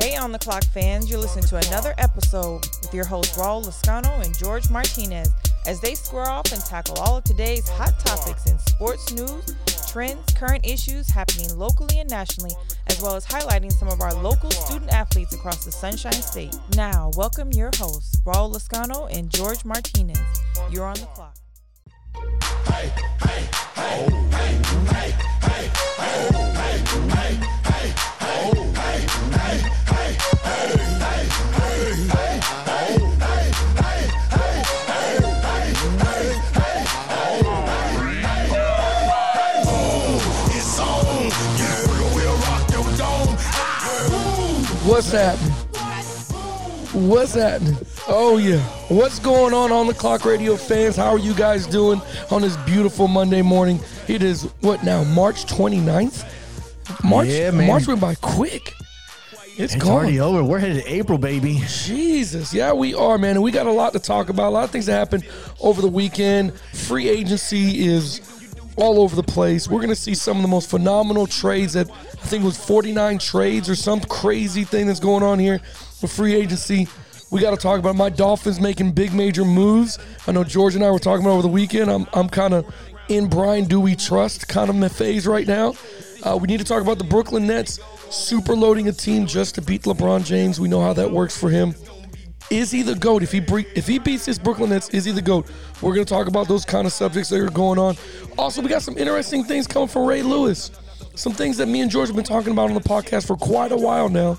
Hey, on the clock fans, you're listening to another episode with your hosts Raul Lascano and George Martinez as they square off and tackle all of today's hot topics in sports news, trends, current issues happening locally and nationally, as well as highlighting some of our local student athletes across the Sunshine State. Now, welcome your hosts, Raul Lascano and George Martinez. You're on the clock. Hey, hey, hey, What's happening? What's happening? Oh, yeah. What's going on on the clock radio fans? How are you guys doing on this beautiful Monday morning? It is what now, March 29th? March, Yeah, man. March went by quick. It's, It's already over. We're headed to April, baby. Jesus, yeah, we are, man, and we got a lot to talk about. A lot of things that happened over the weekend. Free agency is all over the place. We're gonna see some of the most phenomenal trades that I think was 49 trades or some crazy thing that's going on here with free agency. We got to talk about my Dolphins making big major moves. I know George and I were talking about over the weekend. I'm I'm kind of in Brian Do We Trust kind of phase right now. Uh, we need to talk about the Brooklyn Nets super loading a team just to beat LeBron James. We know how that works for him. Is he the GOAT? If he bre- if he beats this Brooklyn Nets, is he the GOAT? We're going to talk about those kind of subjects that are going on. Also, we got some interesting things coming from Ray Lewis. Some things that me and George have been talking about on the podcast for quite a while now.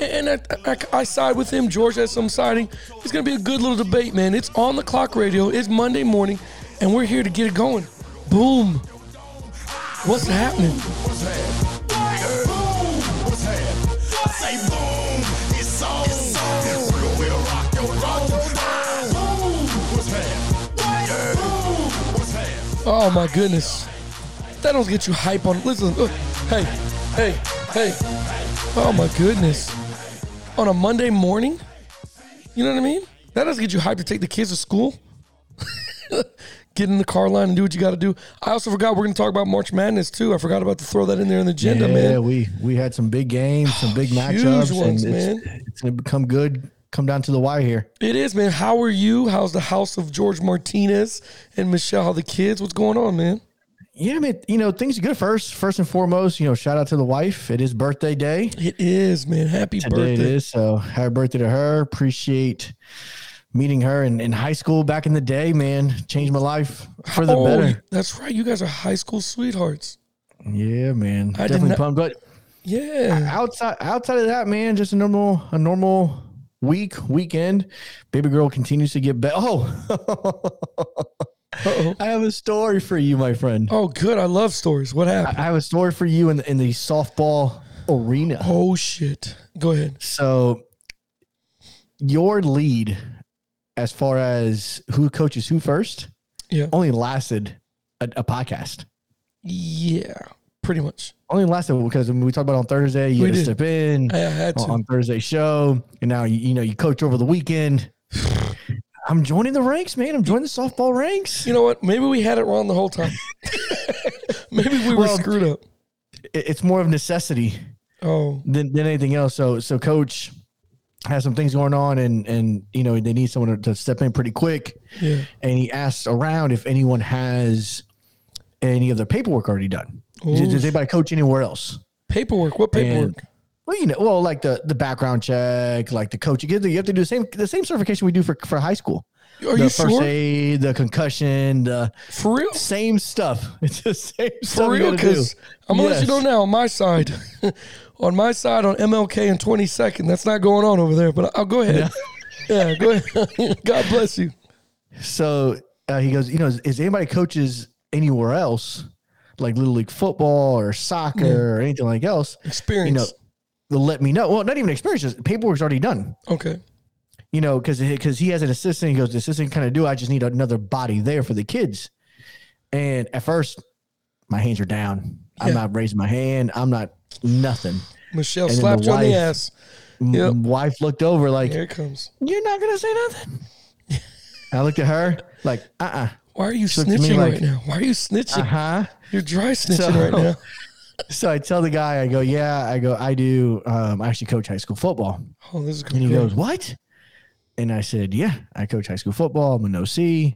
And I, I, I side with him. George has some siding. It's going to be a good little debate, man. It's on the clock radio. It's Monday morning, and we're here to get it going. Boom. What's happening? Oh my goodness. That don't get you hype on. Listen, look. hey, hey, hey. Oh my goodness. On a Monday morning? You know what I mean? That doesn't get you hyped to take the kids to school. get in the car line and do what you got to do. I also forgot we're going to talk about March Madness too. I forgot about to throw that in there in the agenda, yeah, man. we we had some big games, some big Huge matchups, ones, and it's, man. it's gonna become good. Come down to the wire here. It is, man. How are you? How's the house of George Martinez and Michelle? How the kids? What's going on, man? Yeah, man. You know things are good. First, first and foremost, you know, shout out to the wife. It is birthday day. It is, man. Happy Today birthday. it is. So happy birthday to her. Appreciate meeting her in, in high school back in the day. Man, changed my life for the Oh, better. That's right. You guys are high school sweethearts. Yeah, man. I Definitely not- pumped. But Yeah. outside outside of that, man, just a normal a normal week weekend. Baby girl continues to get better. Oh, I have a story for you, my friend. Oh, good. I love stories. What happened? I happened? have a story for you in the, in the softball arena. Oh shit. Go ahead. So, your lead, as far as who coaches who first, Yeah. only lasted a, a podcast. Yeah. Pretty much. Only lasted because when we talked about on Thursday, you We had to did. step in. I, I had to. on Thursday show, and now you, you know you coach over the weekend. I'm joining the ranks, man. I'm joining the softball ranks. you know what? Maybe we had it wrong the whole time. Maybe we were Well, screwed up. It's more of necessity Oh. than, than anything else. So so coach has some things going on, and and you know they need someone to step in pretty quick. Yeah. And he asked around if anyone has any of their paperwork already done. Does anybody coach anywhere else? Paperwork. What paperwork? Well, you know, well, like the the background check, like the coach. You get you have to do the same the same certification we do for for high school. Are the you first sure? aid, the concussion, the For real? same stuff. It's the same For real? Because I'm gonna let you know now on my side. on my side on MLK and 22nd, that's not going on over there. But I'll go ahead. Yeah, go ahead. God bless you. So uh, he goes, you know, is, is anybody coaches anywhere else, like little league football or soccer or anything like else? Experience. You know, they'll let me know. Well, not even experience. Just paperwork's already done. okay. You know, because because he has an assistant. He goes, the assistant kind of do. I just need another body there for the kids. And at first, my hands are down. I'm not raising my hand. I'm not nothing. Michelle And slapped the you on the ass. M- Wife looked over like, Here it comes. you're not gonna say nothing. I looked at her like, uh, uh Why are you me snitching like- right now? Why are you snitching? uh huh. You're dry snitching So- right now. so I tell the guy, I go, yeah, I go, I do. Um, I actually coach high school football. Oh, this is And he goes, What? And I said, Yeah, I coach high school football. I'm an OC.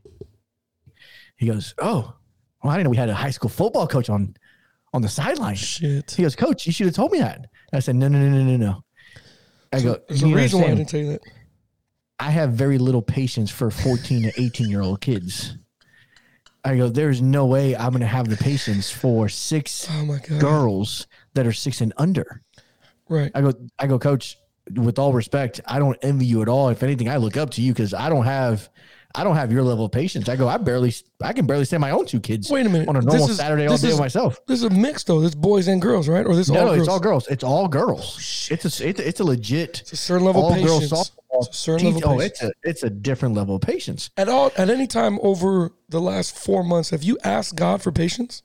He goes, Oh, well, I didn't know we had a high school football coach on on the sideline. Shit. He goes, Coach, you should have told me that. I said, No, no, no, no, no, no. I go, There's "You a reason why I didn't tell you that. I have very little patience for 14 to 18 year old kids. I go, There's no way I'm going to have the patience for six Oh my god. girls that are six and under. Right. I go, I go, coach. With all respect, I don't envy you at all. If anything, I look up to you because I don't have, I don't have your level of patience. I go, I barely, I can barely stand my own two kids Wait a minute. on a normal is- Saturday all day is- myself. This is a mix though. This boys and girls, right? Or this No, all no, girls? it's all girls. It's all girls. Oh, it's a, it's a, it's a legit It's a certain level all girls softball. It's a certain teach- level oh, patience. it's a, it's a different level of patience. At all, at any time over the last four months, have you asked God for patience?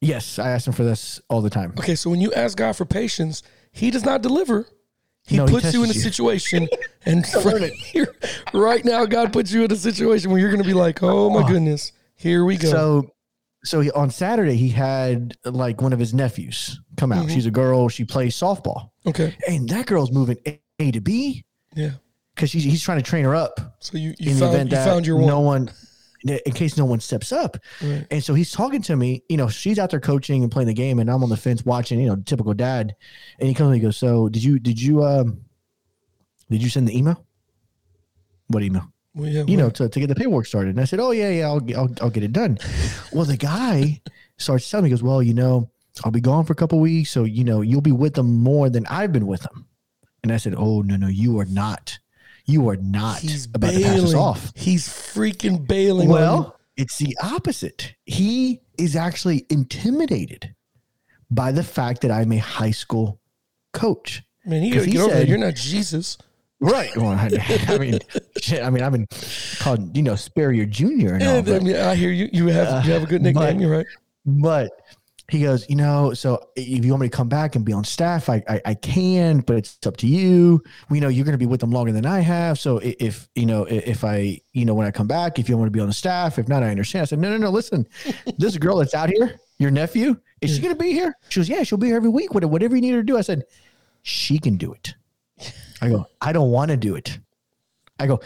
Yes, I ask him for this all the time. Okay, so when you ask God for patience, He does not deliver. He No, he puts you in a situation, and right, here, right now, God puts you in a situation where you're going to be like, "Oh my goodness, here we go." So, so he, on Saturday he had like one of his nephews come out. Mhm. She's a girl. She plays softball, okay, and that girl's moving A, A to B yeah. because she's he's trying to train her up So you, you in the found event you that found your one. no one, in case no one steps up. Right. And so he's talking to me. You know, she's out there coaching and playing the game, and I'm on the fence watching. You know, typical dad. And he comes and he goes, "So did you did you um did you send the email? What email? Well, yeah, you know, to, to get the paperwork started. And I said, oh, yeah, yeah, I'll, I'll, I'll get it done. well, the guy starts telling me, he goes, well, you know, I'll be gone for a couple weeks. So, you know, you'll be with them more than I've been with them. And I said, oh, no, no, you are not. You are not he's about to pass us off. He's freaking bailing. Well, it's the opposite. He is actually intimidated by the fact that I'm a high school coach. man, you 'cause gotta he get over said- You're not Jesus. Right. Well, I, I mean, shit, I mean, I've been called, you know, Spurrier Jr. and all Yeah, that. I, mean, I hear you. You have you have a good nickname. Uh, but- you're right. But he goes, you know, so if you want me to come back and be on staff, I I, I can, but it's up to you. We know you're going to be with them longer than I have. So if you know, i- if I, you know, when I come back, if you want to be on the staff, if not, I understand. I said, no, no, no. Listen, this girl that's out here, your nephew, is she going to be here? She goes, yeah, she'll be here every week. Whatever whatever you need her to do. I said, she can do it. I go, I don't want to do it. I go,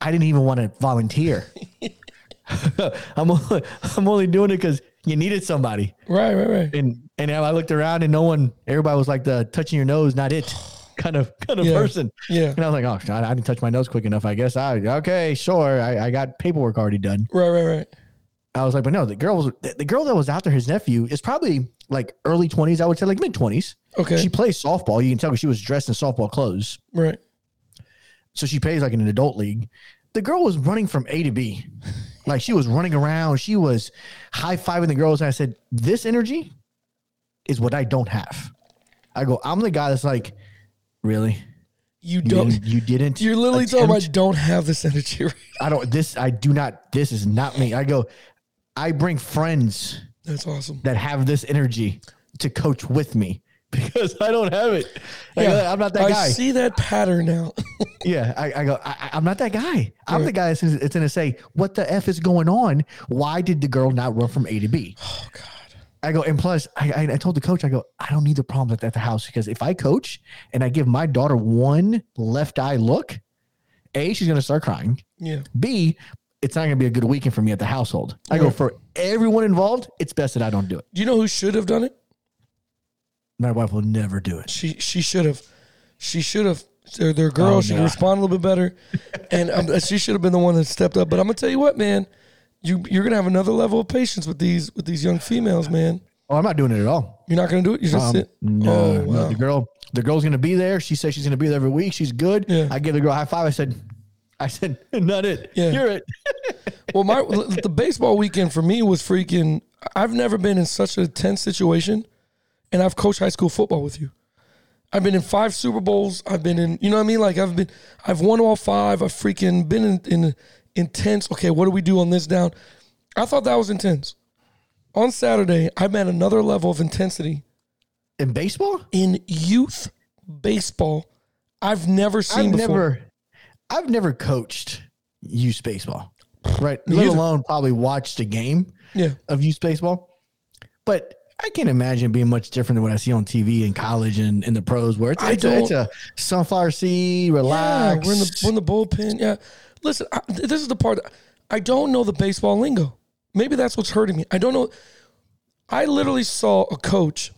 I didn't even want to volunteer. I'm only, I'm only doing it because you needed somebody. Right, right, right. And and I looked around and no one, everybody was like the touching your nose, not it kind of kind of Yeah. person. Yeah, And I was like, oh, God, I didn't touch my nose quick enough. I guess I okay, sure. I, I got paperwork already done. right, right, right. I was like, but no, the girl was the, the girl that was after his nephew, is probably like early twenties. I would say like mid twenties. Okay, She plays softball. You can tell she was dressed in softball clothes. right. So she plays like in an adult league. The girl was running from A to B. Like she was running around. She was high fiving the girls. And I said, This energy is what I don't have. I go, I'm the guy that's like, Really? You You don't. didn't you didn't You're literally talking attempt- about don't have this energy. Right? I don't this I do not this is not me. I go, I bring friends That's awesome. that have this energy to coach with me because I don't have it. Like, Yeah, I'm not that I guy. I see that pattern now. Yeah, I, I go. I, I'm not that guy. I'm the guy that's it's going to say, "What the f is going on? Why did the girl not run from A to B?" oh God. I go, and plus, I, I, told the coach, I go, I don't need the problems at, at the house because if I coach and I give my daughter one left eye look, a she's going to start crying. Yeah. B it's not going to be a good weekend for me at the household. I go for everyone involved. It's best that I don't do it. Do you know who should have done it? My wife will never do it. She she should have. She should have. They're, they're girls. Oh, she no. respond a little bit better, and um, she should have been the one that stepped up. But I'm gonna tell you what, man. You you're gonna have another level of patience with these with these young females, man. Oh, I'm not doing it at all. You're not gonna do it. You just Um, sit. No, oh no, wow. the girl, the girl's gonna be there. She says she's gonna be there every week. She's good. Yeah. I give the girl a high five. I said, I said, not it. Yeah. You're it. Well, my the baseball weekend for me was freaking. I've never been in such a tense situation, and I've coached high school football with you. I've been in five Super Bowls. I've been in, you know what I mean? Like I've been, I've won all five. I've freaking been in, in intense. Okay, what do we do on this down? I thought that was intense. On Saturday, I'm at another level of intensity In baseball, in youth baseball. I've never seen I've before. never, I've never coached youth baseball, right? Me Let alone probably watched a game Yeah, of youth baseball. But I can't imagine being much different than what I see on TV in college and in the pros, where it's, it's, a, it's a sunflower seed, Yeah, relax. we're in the we're in the bullpen. Yeah, listen, I, this is the part. I don't know the baseball lingo. Maybe that's what's hurting me. I don't know. I literally saw a coach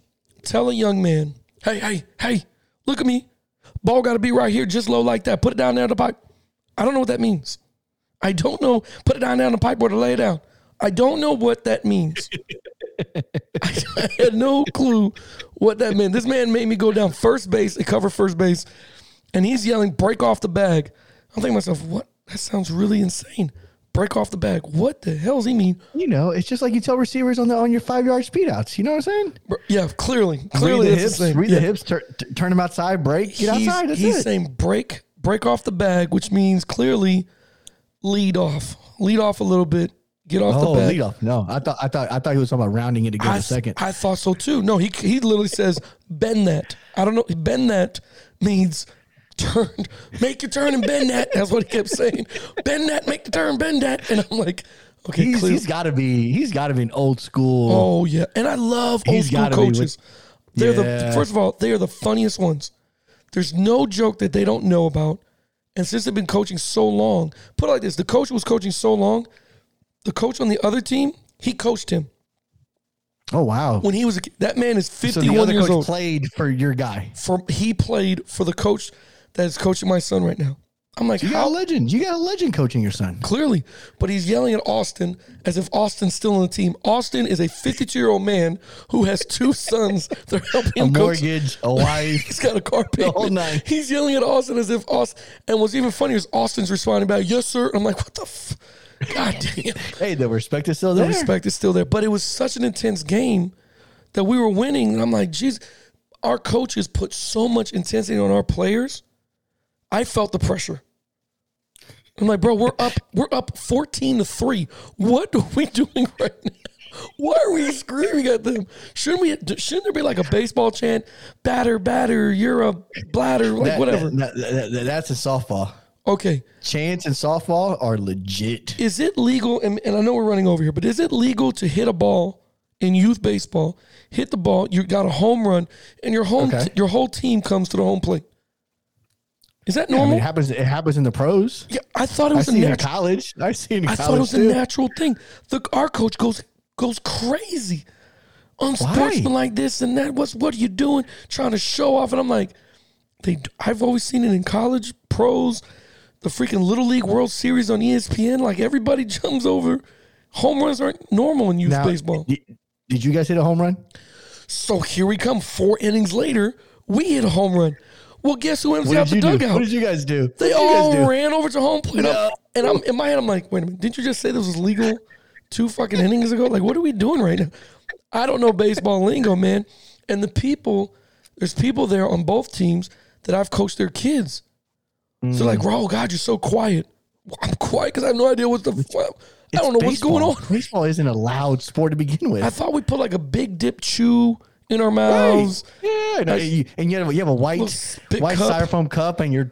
tell a young man, "Hey, hey, hey, look at me. Ball got to be right here, just low like that. Put it down there in the pipe." I don't know what that means. I don't know. Put it down there in the pipe or to lay it down. I don't know what that means. I had no clue what that meant. This man made me go down first base and cover first base, and he's yelling, "Break off the bag." I'm thinking to myself, "What? That sounds really insane." Break off the bag. What the hell does he mean? you know, it's just like you tell receivers on the on your five yard speed outs. You know what I'm saying? Yeah, clearly, clearly read the hips, the read Yeah. the hips, tur- t- turn them outside, break, get he's, outside. That's he's it. saying break, break off the bag, which means clearly lead off, lead off a little bit, get off oh, the off. No, I thought I thought I thought he was talking about rounding it to get I, a second. I thought so too. No, he he literally says bend that. I don't know. Bend that means turn, make your turn and bend that. That's what he kept saying. Bend that, make the turn, bend that. And I'm like, okay, he's he's got to be he's got to be an old school. Oh yeah, and I love old school gotta with- coaches. They're the first of all, they are the funniest ones. There's no joke that they don't know about. And since they've been coaching so long, put it like this: the coach was coaching so long, the coach on the other team, he coached him Oh wow. when he was a. That man is So 51 other years coach old. played for your guy. For he played for the coach that is coaching my son right now. I'm like, You got a legend. You got a legend coaching your son. clearly, but he's yelling at Austin as if Austin's still on the team. Austin is a 52 year old man who has two sons that are helping A him coach. mortgage, a wife. He's got a car payment. whole night. He's yelling at Austin as if Austin. And what's even funnier is Austin's responding back, "Yes, sir." I'm like, "What the? F-? God damn!" hey, the respect is still The respect is still there, but it was such an intense game that we were winning, and I'm like, "Geez, our coaches put so much intensity on our players." I felt the pressure. I'm like, bro, we're up, we're up 14 to three. What are we doing right now? Why are we screaming at them? Shouldn't we? Shouldn't there be like a baseball chant? Batter, batter, you're a bladder, like That- whatever. that- that- that's a softball. Okay, Chance and softball are legit. is it legal? And, and I know we're running over here, but is it legal to hit a ball in youth baseball? Hit the ball, you got a home run, and your home Okay. your whole team comes to the home plate. Is that I normal? mean, it happens. It happens in the pros. yeah, I thought it was a see it in natural. college. I see in I thought it was too. a natural thing. The our coach goes goes crazy, on sportsmen like this and that. What's what are you doing? Trying to show off, and I'm like, they. I've always seen it in college, pros, the freaking Little League World Series on ESPN. Like everybody jumps over. Home runs aren't normal in youth Now, baseball. Did, you guys hit a home run? So here we come. Four innings later, we hit a home run. Well, guess who emptied out the you do? dugout? What did you guys do? They did you guys all do? ran over to home plate. No. And I'm in my head, I'm like, wait a minute, didn't you just say this was legal two fucking innings ago? Like, what are we doing right now? I don't know baseball lingo, man. And the people, there's people there on both teams that I've coached their kids. So like, oh God, you're so quiet. I'm quiet because I have no idea what the fuck. I don't know It's what's going on. baseball. Baseball isn't a loud sport to begin with. I thought we put like a big dip chew in our mouths. yeah, no, you- and you have, you have a white white cup. styrofoam cup, and you're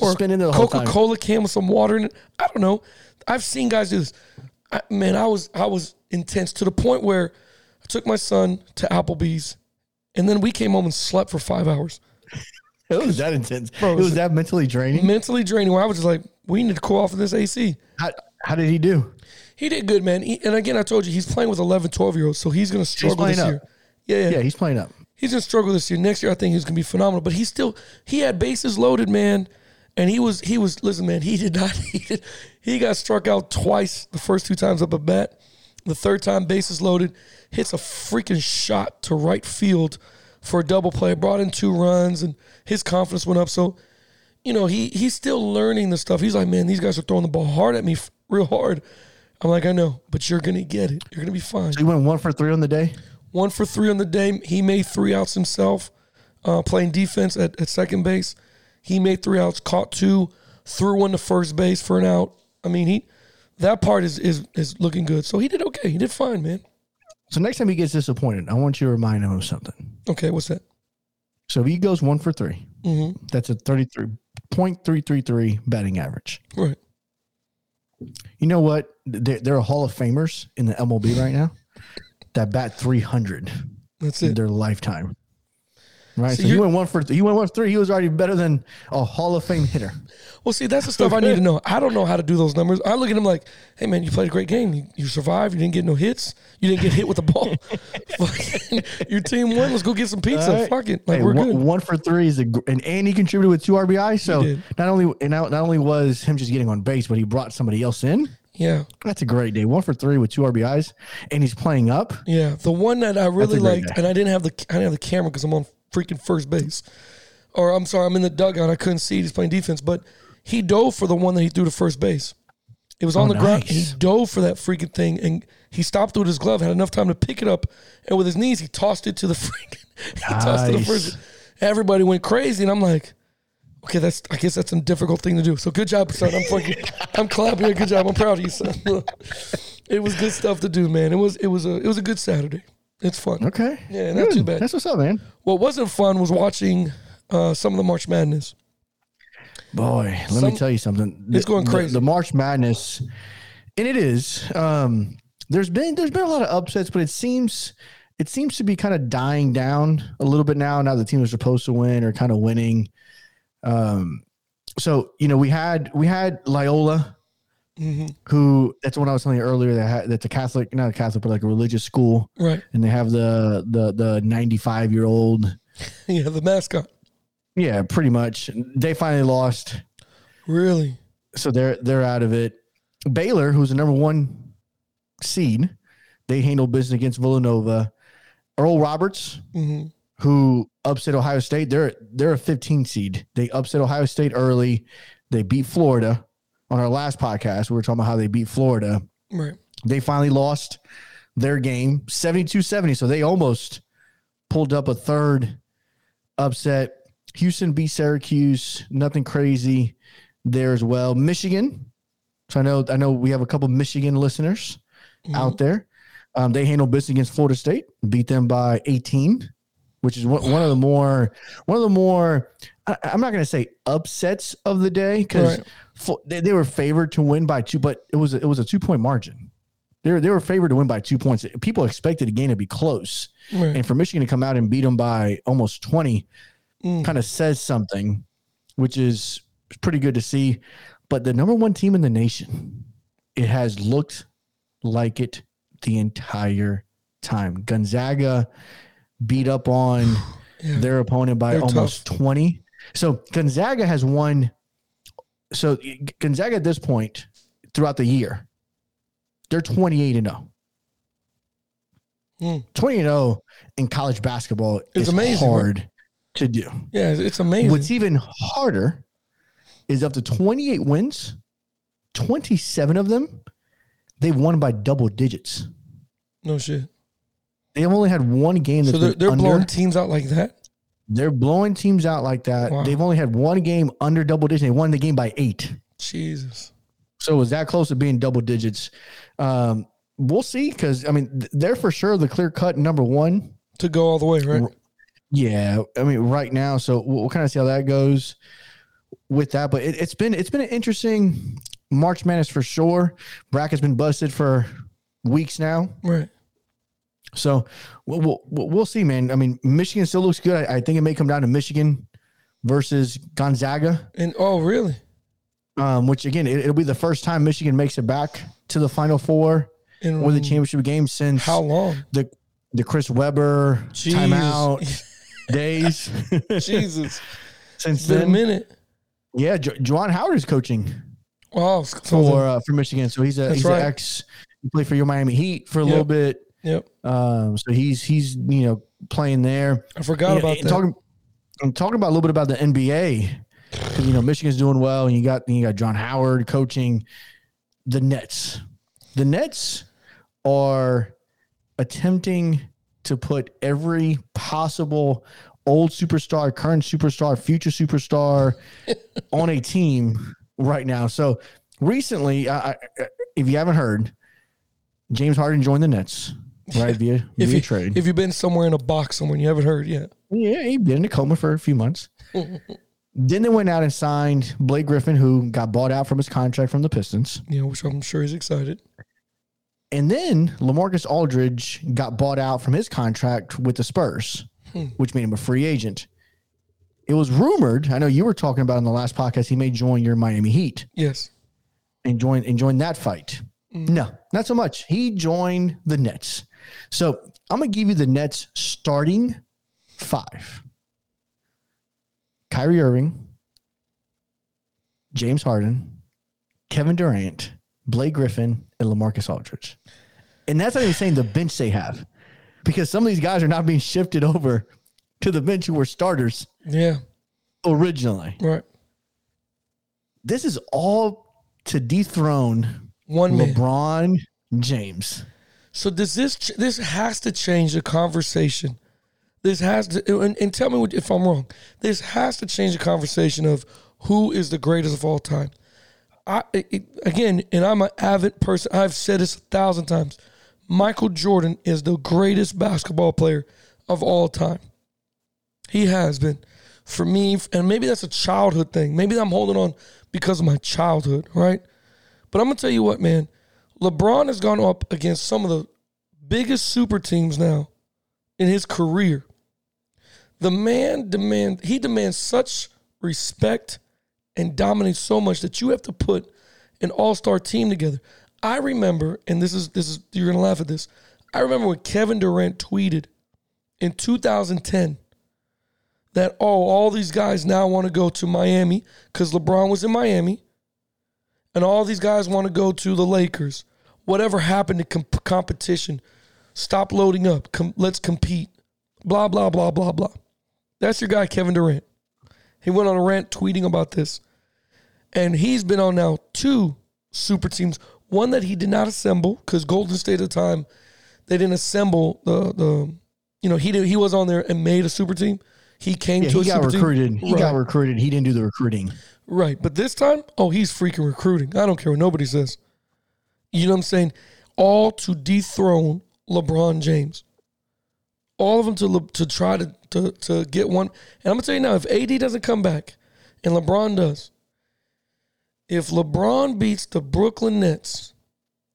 or spinning the whole Coca Cola can with some water in it. I don't know. I've seen guys do this. I, man, I was I was intense to the point where I took my son to Applebee's, and then we came home and slept for five hours. It was that intense. Bro, it was that mentally draining. Mentally draining. Where I was just like, we need to cool off of this AC. How, how did he do? He did good, man. He, and again, I told you he's playing with 11, 12 year olds, so he's going to struggle this up. year. Yeah, yeah, Yeah, he's playing up. he's gonna struggle this year. Next year, I think he's gonna be phenomenal. But he still he had bases loaded, man, and he was he was listen, man. He did not he did, he got struck out twice the first two times up a bat. The third time, bases loaded, hits a freaking shot to right field for a double play. Brought in two runs, and his confidence went up. So, you know, he he's still learning the stuff. He's like, man, these guys are throwing the ball hard at me, real hard. I'm like, I know, but you're gonna get it. You're gonna be fine. So he went one for three on the day. One for three on the day. He made three outs himself, uh, playing defense at, at second base. He made three outs, caught two, threw one to first base for an out. I mean, he that part is is is looking good. So he did okay. He did fine, man. So next time he gets disappointed, I want you to remind him of something. Okay, what's that? So if he goes one for 3 Mm-hmm. that's a 33.333 batting average. Right. You know what? There, there are Hall of Famers in the MLB right now that bat 300. That's in it. their lifetime. Right. So So, you're- went one for he went one for three. He was already better than a Hall of Fame hitter. Well, see, that's the stuff I need to know. I don't know how to do those numbers. I look at him like, hey, man, you played a great game. You, you survived. You didn't get no hits. You didn't get hit with the ball. Your team won. Let's go get some pizza. Right. Fuck it. Like, Hey, we're one, good. one for three is a gr- and, and he contributed with two RBI. So not only and not, not only was him just getting on base, but he brought somebody else in. Yeah. That's a great day. One for three with two RBIs, and he's playing up. Yeah. The one that I really liked, guy. and I didn't have the I didn't have the camera because I'm on freaking first base. Or I'm sorry, I'm in the dugout. I couldn't see. He's playing defense, but he dove for the one that he threw to first base. It was oh, on Oh, the ground. He dove for that freaking thing, and he stopped with his glove. Had enough time to pick it up, and with his knees, he tossed it to the freaking. He tossed it to the Nice. first. Everybody went crazy, and I'm like, okay, that's. I guess that's a difficult thing to do. So good job, son. I'm fucking. I'm clapping. Good job. I'm proud of you, son. it was good stuff to do, man. It was. It was a. It was a good Saturday. It's fun. Okay. Yeah, not too bad. That's what's up, man. What wasn't fun was watching uh, some of the March Madness. Boy, let Some- me tell you something. It's going The- crazy. The, March Madness, and it is. Um, there's been there's been a lot of upsets, but it seems it seems to be kind of dying down a little bit now. Now the team is supposed to win or kind of winning. Um, so you know we had we had Loyola, hmm who that's what I was telling you earlier that had, that's a Catholic, not a Catholic, but like a religious school, Right. and they have the the the 95 year old. Yeah, the mascot. Yeah, pretty much. They finally lost. Really. so they're they're out of it. Baylor, who's the number one seed, they handled business against Villanova. Oral Roberts, hmm who upset Ohio State, they're they're a 15 seed. They upset Ohio State early. They beat Florida. On our last podcast, we were talking about how they beat Florida. Right. They finally lost their game 72-70. So they almost pulled up a third upset. Houston beat Syracuse. Nothing crazy there as well. Michigan. So I know I know we have a couple Michigan listeners Mhm. out there. Um, they handled business against Florida State, beat them by 18, which is one, one of the more one of the more I, I'm not going to say upsets of the day because Right. they, they were favored to win by two, but it was a, it was a two point margin. They were, they were favored to win by two points. People expected the game to be close, Right. and for Michigan to come out and beat them by almost 20 Mm. kind of says something, which is pretty good to see. But the number one team in the nation, it has looked like it the entire time. Gonzaga beat up on Yeah. their opponent by They're almost tough. 20. So Gonzaga has won. So Gonzaga at this point throughout the year, they're 28 and 0. Hmm. 20 and 0 in college basketball It's is amazing, right? hard to do. Yeah, it's- amazing. What's even harder is up to 28 wins, 27 of them, they've won by double digits. no shit. They've only had one game So they're, they're under. blowing teams out like that. They're blowing teams out like that. Wow. They've only had one game under double digits. They won the game by eight. Jesus. So it was that close to being double digits. Um, we'll see because I mean they're for sure the clear cut number one. To go all the way, right? Yeah, I mean right now. So we'll, kind of see how that goes with that. But it, it's been it's been an interesting March Madness for sure. Bracket's been busted for weeks now. Right. So we'll, we'll, we'll see, man. I mean, Michigan still looks good. I, I think it may come down to Michigan versus Gonzaga. And oh, really? um, which again, it, will be the first time Michigan makes it back to the Final Four And or the championship game since How long? the the Chris Webber timeout days. Jesus. since It's been a minute. yeah, jo- Juwan Howard is coaching so- for uh, for Michigan, so he's a That's he's right. an ex. He played for your Miami Heat for a Yep. little bit, Yep. um, so he's he's you know playing there. I forgot about that. Talking, I'm talking about a little bit about the NBA you know Michigan's doing well, and you got you got Juwan Howard coaching the Nets. The Nets are attempting to put every possible old superstar, current superstar, future superstar on a team right now. So recently, I, I, if you haven't heard, James Harden joined the Nets right via if via you trade. if you've been somewhere in a box somewhere and you haven't heard yet. Yeah, he'd been in a coma for a few months. then they went out and signed Blake Griffin, who got bought out from his contract from the Pistons. Yeah, which I'm sure he's excited. And then Lamarcus Aldridge got bought out from his contract with the Spurs, hmm. which made him a free agent. It was rumored, I know you were talking about in the last podcast, he may join your Miami Heat Yes. and join and join that fight. Hmm. No, not so much. He joined the Nets. So I'm gonna give you the Nets starting five. Kyrie Irving, James Harden, Kevin Durant, Blake Griffin, and Lamarcus Aldridge. And that's not even saying the bench they have. Because some of these guys are not being shifted over to the bench who were starters Yeah. originally. Right. This is all to dethrone One man. LeBron James. So does this this has to change the conversation? This has to and, and tell me if I'm wrong. This has to change the conversation of who is the greatest of all time. I it, again, and I'm an avid person. I've said this a thousand times. Michael Jordan is the greatest basketball player of all time. He has been for me, and maybe that's a childhood thing. Maybe I'm holding on because of my childhood, right? But I'm gonna tell you what, man. LeBron has gone up against some of the biggest super teams now in his career. The man demand he demands such respect and dominates so much that you have to put an all-star team together. I remember, and this is this is you're gonna laugh at this. I remember when Kevin Durant tweeted in 2010 that oh, all these guys now want to go to Miami because LeBron was in Miami and all these guys want to go to the Lakers. Whatever happened to comp- competition, stop loading up. Com- let's compete. Blah blah blah blah blah. That's your guy, Kevin Durant. He went on a rant tweeting about this, and he's been on now two super teams. One that he did not assemble because Golden State at the time they didn't assemble the the. You know he did, he was on there and made a super team. He came Yeah, to he a got recruited. team. He Right. got recruited. He didn't do the recruiting. Right. But this time, oh, he's freaking recruiting. I don't care what nobody says. You know what I'm saying? All to dethrone LeBron James. All of them to to try to, to to get one. And I'm gonna tell you now, if AD doesn't come back, and LeBron does, if LeBron beats the Brooklyn Nets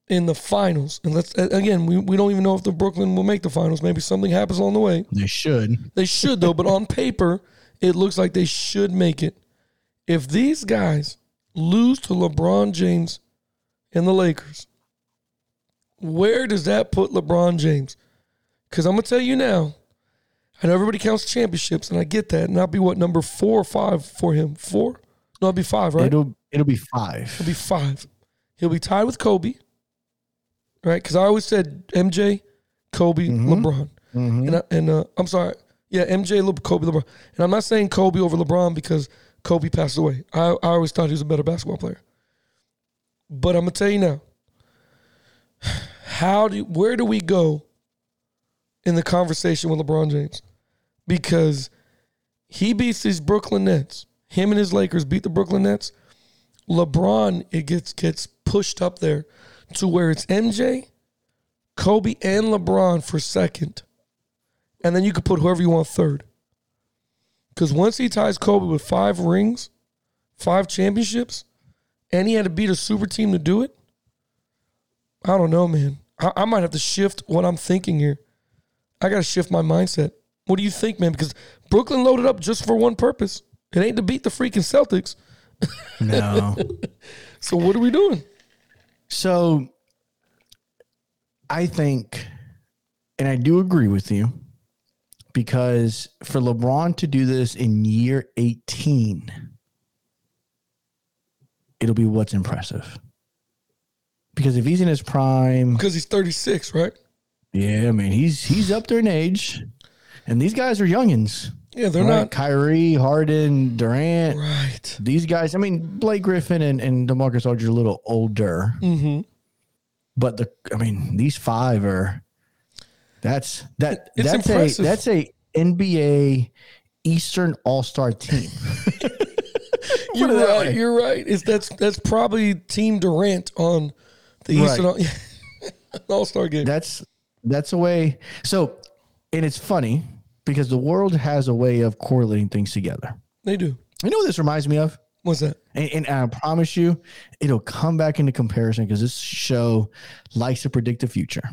in the finals, and let's again, we, we don't even know if the Brooklyn will make the finals. Maybe something happens along the way. They should. They should though, but on paper, it looks like they should make it. If these guys lose to LeBron James and the Lakers, where does that put LeBron James? Because I'm gonna tell you now, I know everybody counts championships, and I get that, and I'll be what number four or five for him? Four? No, I'll be five, right? It'll it'll be five. It'll be five. He'll be tied with Kobe, right? Because I always said MJ, Kobe, LeBron, and I, and uh, I'm sorry, yeah, MJ, Le- Kobe, LeBron, and I'm not saying Kobe over LeBron because Kobe passed away. I, I always thought he was a better basketball player, but I'm gonna tell you now. How do where do we go in the conversation with LeBron James? Because he beats these Brooklyn Nets. Him and his Lakers beat the Brooklyn Nets. LeBron it gets gets pushed up there to where it's MJ, Kobe, and LeBron for second, and then you could put whoever you want third. Because once he ties Kobe with five rings, five championships, and he had to beat a super team to do it, I don't know, man. I, I might have to shift what I'm thinking here. I got to shift my mindset. What do you think, man? Because Brooklyn loaded up just for one purpose. It ain't to beat the freaking Celtics. No. So what are we doing? So I think, and I do agree with you, because for LeBron to do this in year 18, it'll be what's impressive. Because if he's in his prime, Because he's 36, right? yeah, I mean he's he's up there in age, and these guys are youngins. Yeah, they're right? not Kyrie, Harden, Durant. right. These guys, I mean, Blake Griffin and, and Demarcus Aldridge are a little older, Mm-hmm. but the I mean, these five are that's that It's that's impressive. a that's a NBA Eastern All Star team. You're right. way. You're right. It's that's that's probably Team Durant on the Right. Eastern All- All Star game. That's that's a way. So, and it's funny because the world has a way of correlating things together. they do. You know what this reminds me of? What's that? And, and I promise you, it'll come back into comparison because this show likes to predict the future.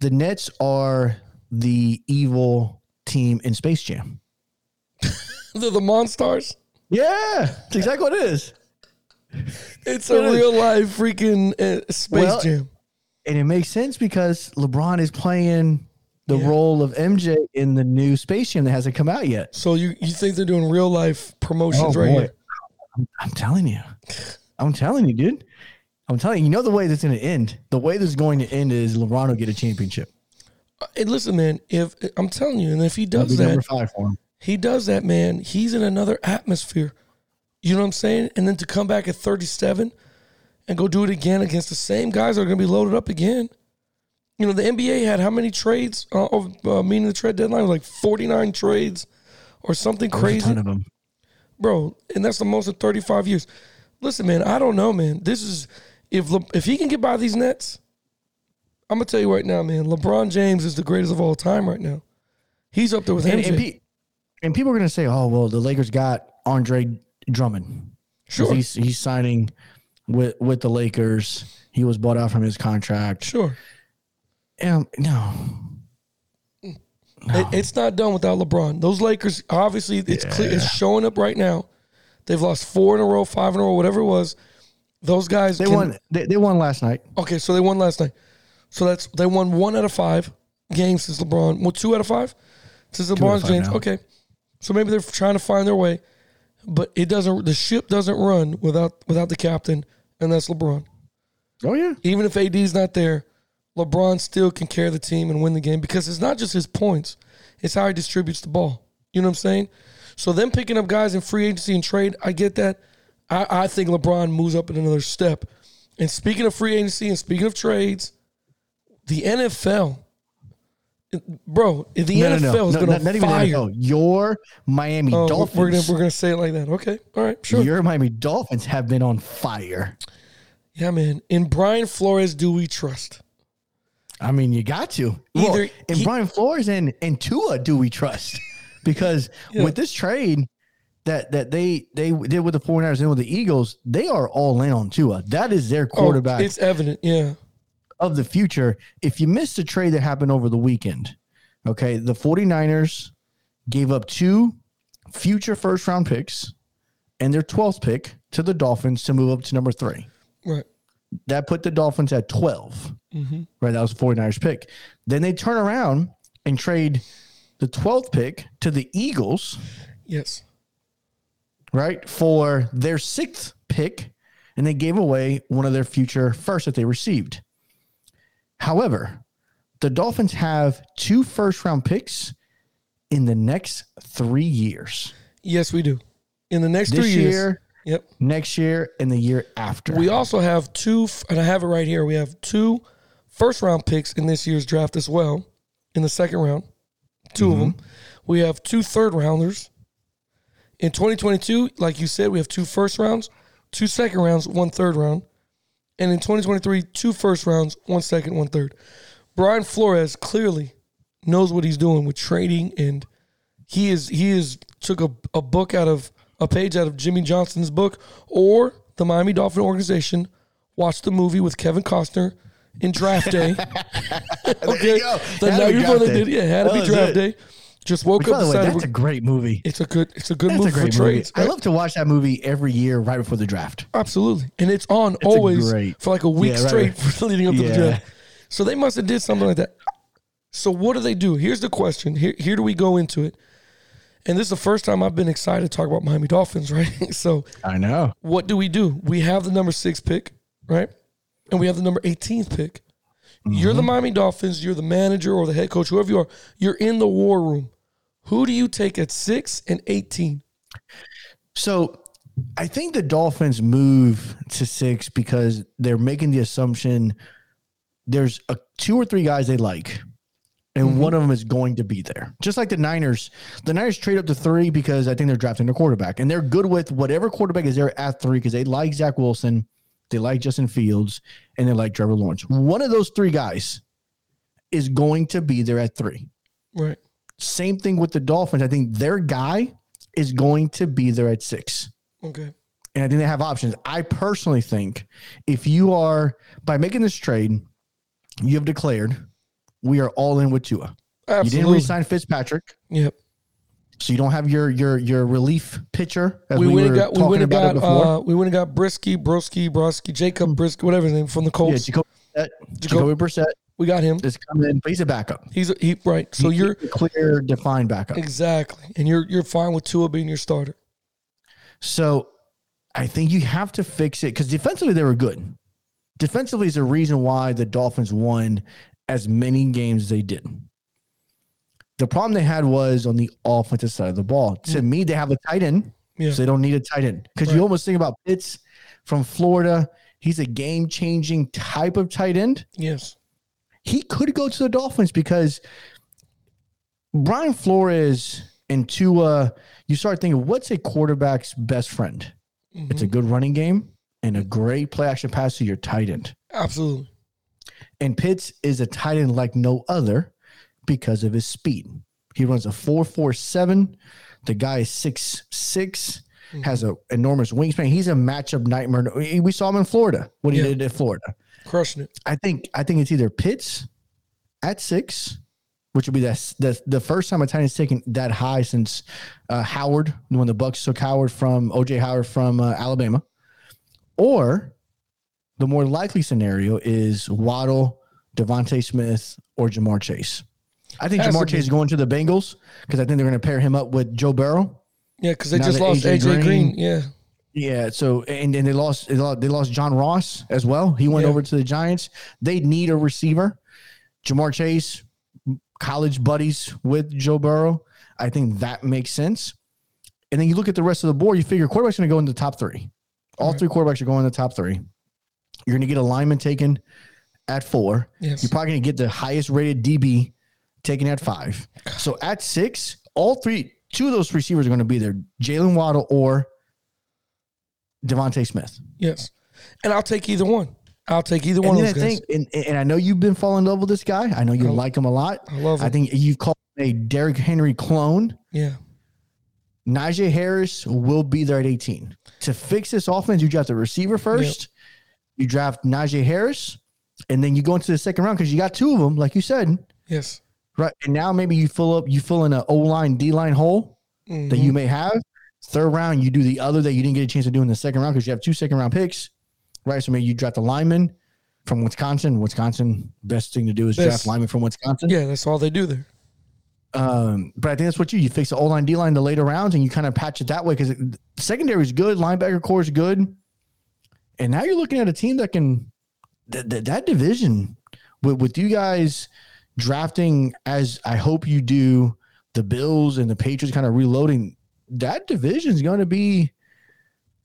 The Nets are the evil team in Space Jam. They're the Monstars. Yeah, that's exactly what it is. It's a It is. real life freaking uh, Space Well, Jam. And it makes sense because LeBron is playing the Yeah. role of MJ in the new Space Jam that hasn't come out yet. So you, you think they're doing real life promotions Oh, right boy. here? I'm, I'm telling you. I'm telling you, dude. I'm telling you, you know the way that's going to end. The way this is going to end is LeBron will get a championship. Uh, and listen, man, if I'm telling you, and if he does that, five for him. he does that, man, he's in another atmosphere. You know what I'm saying? And then to come back at 37 and go do it again against the same guys that are going to be loaded up again. You know, the NBA had how many trades uh, of uh, meaning the trade deadline? Was like 49 trades or something crazy. ton of them. bro, and that's the most in 35 years. Listen, man, I don't know, man. This is if Le, if he can get by these Nets, I'm gonna tell you right now, man. LeBron James is the greatest of all time right now. He's up there with And, MJ. and, pe- and people are going to say, oh, well, the Lakers got Andre Drummond. sure, He's, he's signing with, with the Lakers. He was bought out from his contract. sure. Um, no. It- it's not done without LeBron. Those Lakers, obviously, it's clear. It's showing up right now. They've lost four in a row, five in a row, whatever it was. Those guys They can- won. They, they won last night. Okay, so they won last night. So that's they won one out of five games since LeBron. Well, two out of five since LeBron James. now. Okay, so maybe they're trying to find their way, but it doesn't. The ship doesn't run without without the captain, and that's LeBron. Oh yeah. Even if AD's not there, LeBron still can carry the team and win the game because it's not just his points; it's how he distributes the ball. You know what I'm saying? So them picking up guys in free agency and trade, I get that. I, I think LeBron moves up in another step. And speaking of free agency and speaking of trades, the NFL, bro, the No, no, NFL no. is No, going not, to not even the fire. NFL. Your Miami Oh, Dolphins. we're gonna we're gonna say it like that. Okay, all right, sure. Your Miami Dolphins have been on fire. yeah, man. In Brian Flores, do we trust? I mean, you got to. Either Well, and he- Brian Flores and, and Tua do we trust? Because Yeah. with this trade that that they they did with the 49ers and with the Eagles, they are all in on Tua. That is their oh, quarterback Oh, it's evident. Yeah. of the future. If you missed the trade that happened over the weekend, okay, the 49ers gave up two future first round picks and their 12th pick to the Dolphins to move up to number three. Right. That put the Dolphins at 12. Mm-hmm. Right. That was the 49ers pick. Then they turn around and trade the 12th pick to the Eagles, Yes. right, for their sixth pick. And they gave away one of their future firsts that they received. However, the Dolphins have two first round picks in the next three years. Yes, we do. In the next This three years. year, Yep. next year, and the year after. We also have two, and I have it right here. We have two first round picks in this year's draft as well, in the second round, 2 of mm-hmm. them. We have two third rounders. In 2022, like you said, we have two first rounds, two second rounds, one third round. And in 2023, two first rounds, one second, one third. Brian Flores clearly knows what he's doing with trading, and he is he is took a, a book out of a page out of Jimmy Johnson's book or the Miami Dolphin organization. Watched the movie with Kevin Costner in draft day. okay, go. the Had to night be before they did, yeah, it had to be draft it. day. Just woke Which, up, by the way, that's a great movie. it's a good it's a good That's movie a great for movie. trades. I love to watch that movie every year right before the draft. Absolutely. And it's on a always great- for like a week Yeah, straight right. for leading up to the draft. So they must have did something like that. So what do they do? Here's the question. Here, here do we go into it? And this is the first time I've been excited to talk about Miami Dolphins, right? so I know. what do we do? We have the number six pick, right? And we have the number 18th pick. You're Mm-hmm. the Miami Dolphins. You're the manager or the head coach, whoever you are. You're in the war room. Who do you take at six and 18? So I think the Dolphins move to six because they're making the assumption there's a two or three guys they like, and mm-hmm. one of them is going to be there. Just like the Niners, the Niners trade up to three because I think they're drafting a quarterback, and they're good with whatever quarterback is there at three because they like Zach Wilson, they like Justin Fields, and they like Trevor Lawrence. One of those three guys is going to be there at three. Right. Same thing with the Dolphins. I think their guy is going to be there at six. Okay. and I think they have options. I personally think if you are by making this trade, you have declared we are all in with Tua. Absolutely. You didn't re-sign Fitzpatrick, Yep. so you don't have your your your relief pitcher. As We, we, went got we went about got uh, we went and got Brisky, Broski, Broski, Jacob Brisky, whatever his name from the yeah, Colts. Brissett, Jacob- Jacoby Brissett we got him. is coming, but he's a backup. He's a, he right. So He's you're clear, defined backup. exactly, and you're you're fine with Tua being your starter. So I think you have to fix it because defensively they were good. Defensively is the reason why the Dolphins won as many games as they did. The problem they had was on the offensive side of the ball. To mm. me, they have a tight end, Yeah. so they don't need a tight end. Because Right. you almost think about Pitts from Florida. He's a game changing type of tight end. Yes. He could go to the Dolphins because Brian Flores and Tua, you start thinking, what's a quarterback's best friend? It's a mm-hmm. good running game and a great play action pass to your tight end. Absolutely. And Pitts is a tight end like no other because of his speed. He runs a 447. The guy is 6'6, has an enormous wingspan. He's a matchup nightmare. We saw him in Florida, what he Yeah. did at Florida. Crushing it. I think I think it's either Pitts at six, which would be the the, the first time a tight end's taken that high since uh, Howard when the Bucs took Howard from OJ Howard from uh, Alabama, or the more likely scenario is Waddle, DeVonta Smith, or Ja'Marr Chase. I think to Ja'Marr. Chase is going to the Bengals because I think they're going to pair him up with Joe Burrow. Yeah, because they Now just lost AJ Green. Green- Yeah. Yeah, so and then they lost they lost, John Ross as well. He went Yeah. over to the Giants. They need a receiver. Ja'Marr Chase, college buddies with Joe Burrow. I think that makes sense. And then you look at the rest of the board, you figure quarterback's going to go in the top three. All Right. three quarterbacks are going in the top three. You're going to get a lineman taken at four. Yes. You're probably going to get the highest rated DB taken at five. So at six, all three, two of those receivers are going to be there Jaylen Waddle or DeVonta Smith. Yes. And I'll take either one. I'll take either And one of those I guys. think, and, and I know you've been falling in love with this guy. I know you I- like him a lot. I love him. I think you've called him a Derrick Henry clone. yeah. Najee Harris will be there at 18. To fix this offense, you draft a receiver first. You draft Najee Harris, and then you go into the second round because you got two of them, like you said, Yes. right? And now maybe you fill up, you fill in an O line, D line hole that Mhm. you may have. Third round, you do the other that you didn't get a chance to do in the second round because you have two second round picks, right? So maybe you draft a lineman from Wisconsin. Wisconsin, best thing to do is Best. draft lineman from Wisconsin. Yeah, that's all they do there. Um, but I think that's what you you fix the O line, D line, the later rounds, and you kind of patch it that way because secondary is good, linebacker core is good, and now you're looking at a team that can th- th- that division with with you guys drafting as I hope you do the Bills and the Patriots kind of reloading. That division is going to be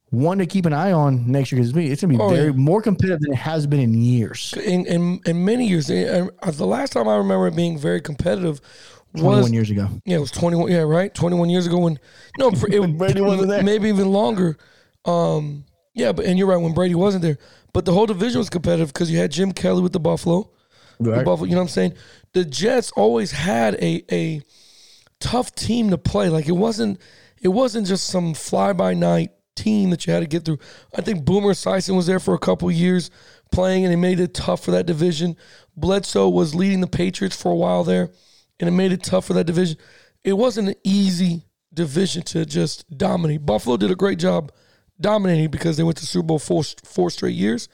one to keep an eye on next year because it's going to be Oh, very yeah. more competitive than it has been in years. In in, in many years, eh, eh, the last time I remember it being very competitive was one years ago. yeah, it was twenty one. Yeah, right, twenty one years ago when no, it, Brady wasn't there. Maybe even longer. Um, yeah, but and you're right when Brady wasn't there. But the whole division was competitive because you had Jim Kelly with the Buffalo. the Buffalo. You know what I'm saying? The Jets always had a a tough team to play. Like it wasn't it wasn't just some fly by night team that you had to get through. I think Boomer Esiason was there for a couple years playing, and it made it tough for that division. Bledsoe was leading the Patriots for a while there, and it made it tough for that division. It wasn't an easy division to just dominate. Buffalo did a great job dominating because they went to Super Bowl four four straight years.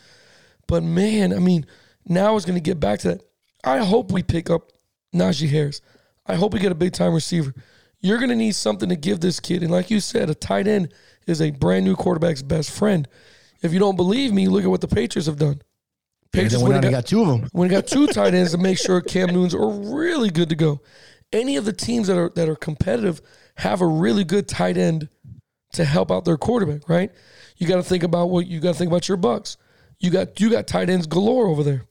But man, I mean, now it's going to get back to that. I hope we pick up Najee Harris. I hope we get a big time receiver. You're going to need something to give this kid. And like you said, a tight end is a brand new quarterback's best friend. If you don't believe me, look at what the Patriots have done. Patriots then went and got, got two of them. when got two tight ends to make sure Cam Newton's are really good to go. Any of the teams that are that are competitive have a really good tight end to help out their quarterback, right? You got to think about what you got to think about your Bucs. You got you got tight ends galore over there,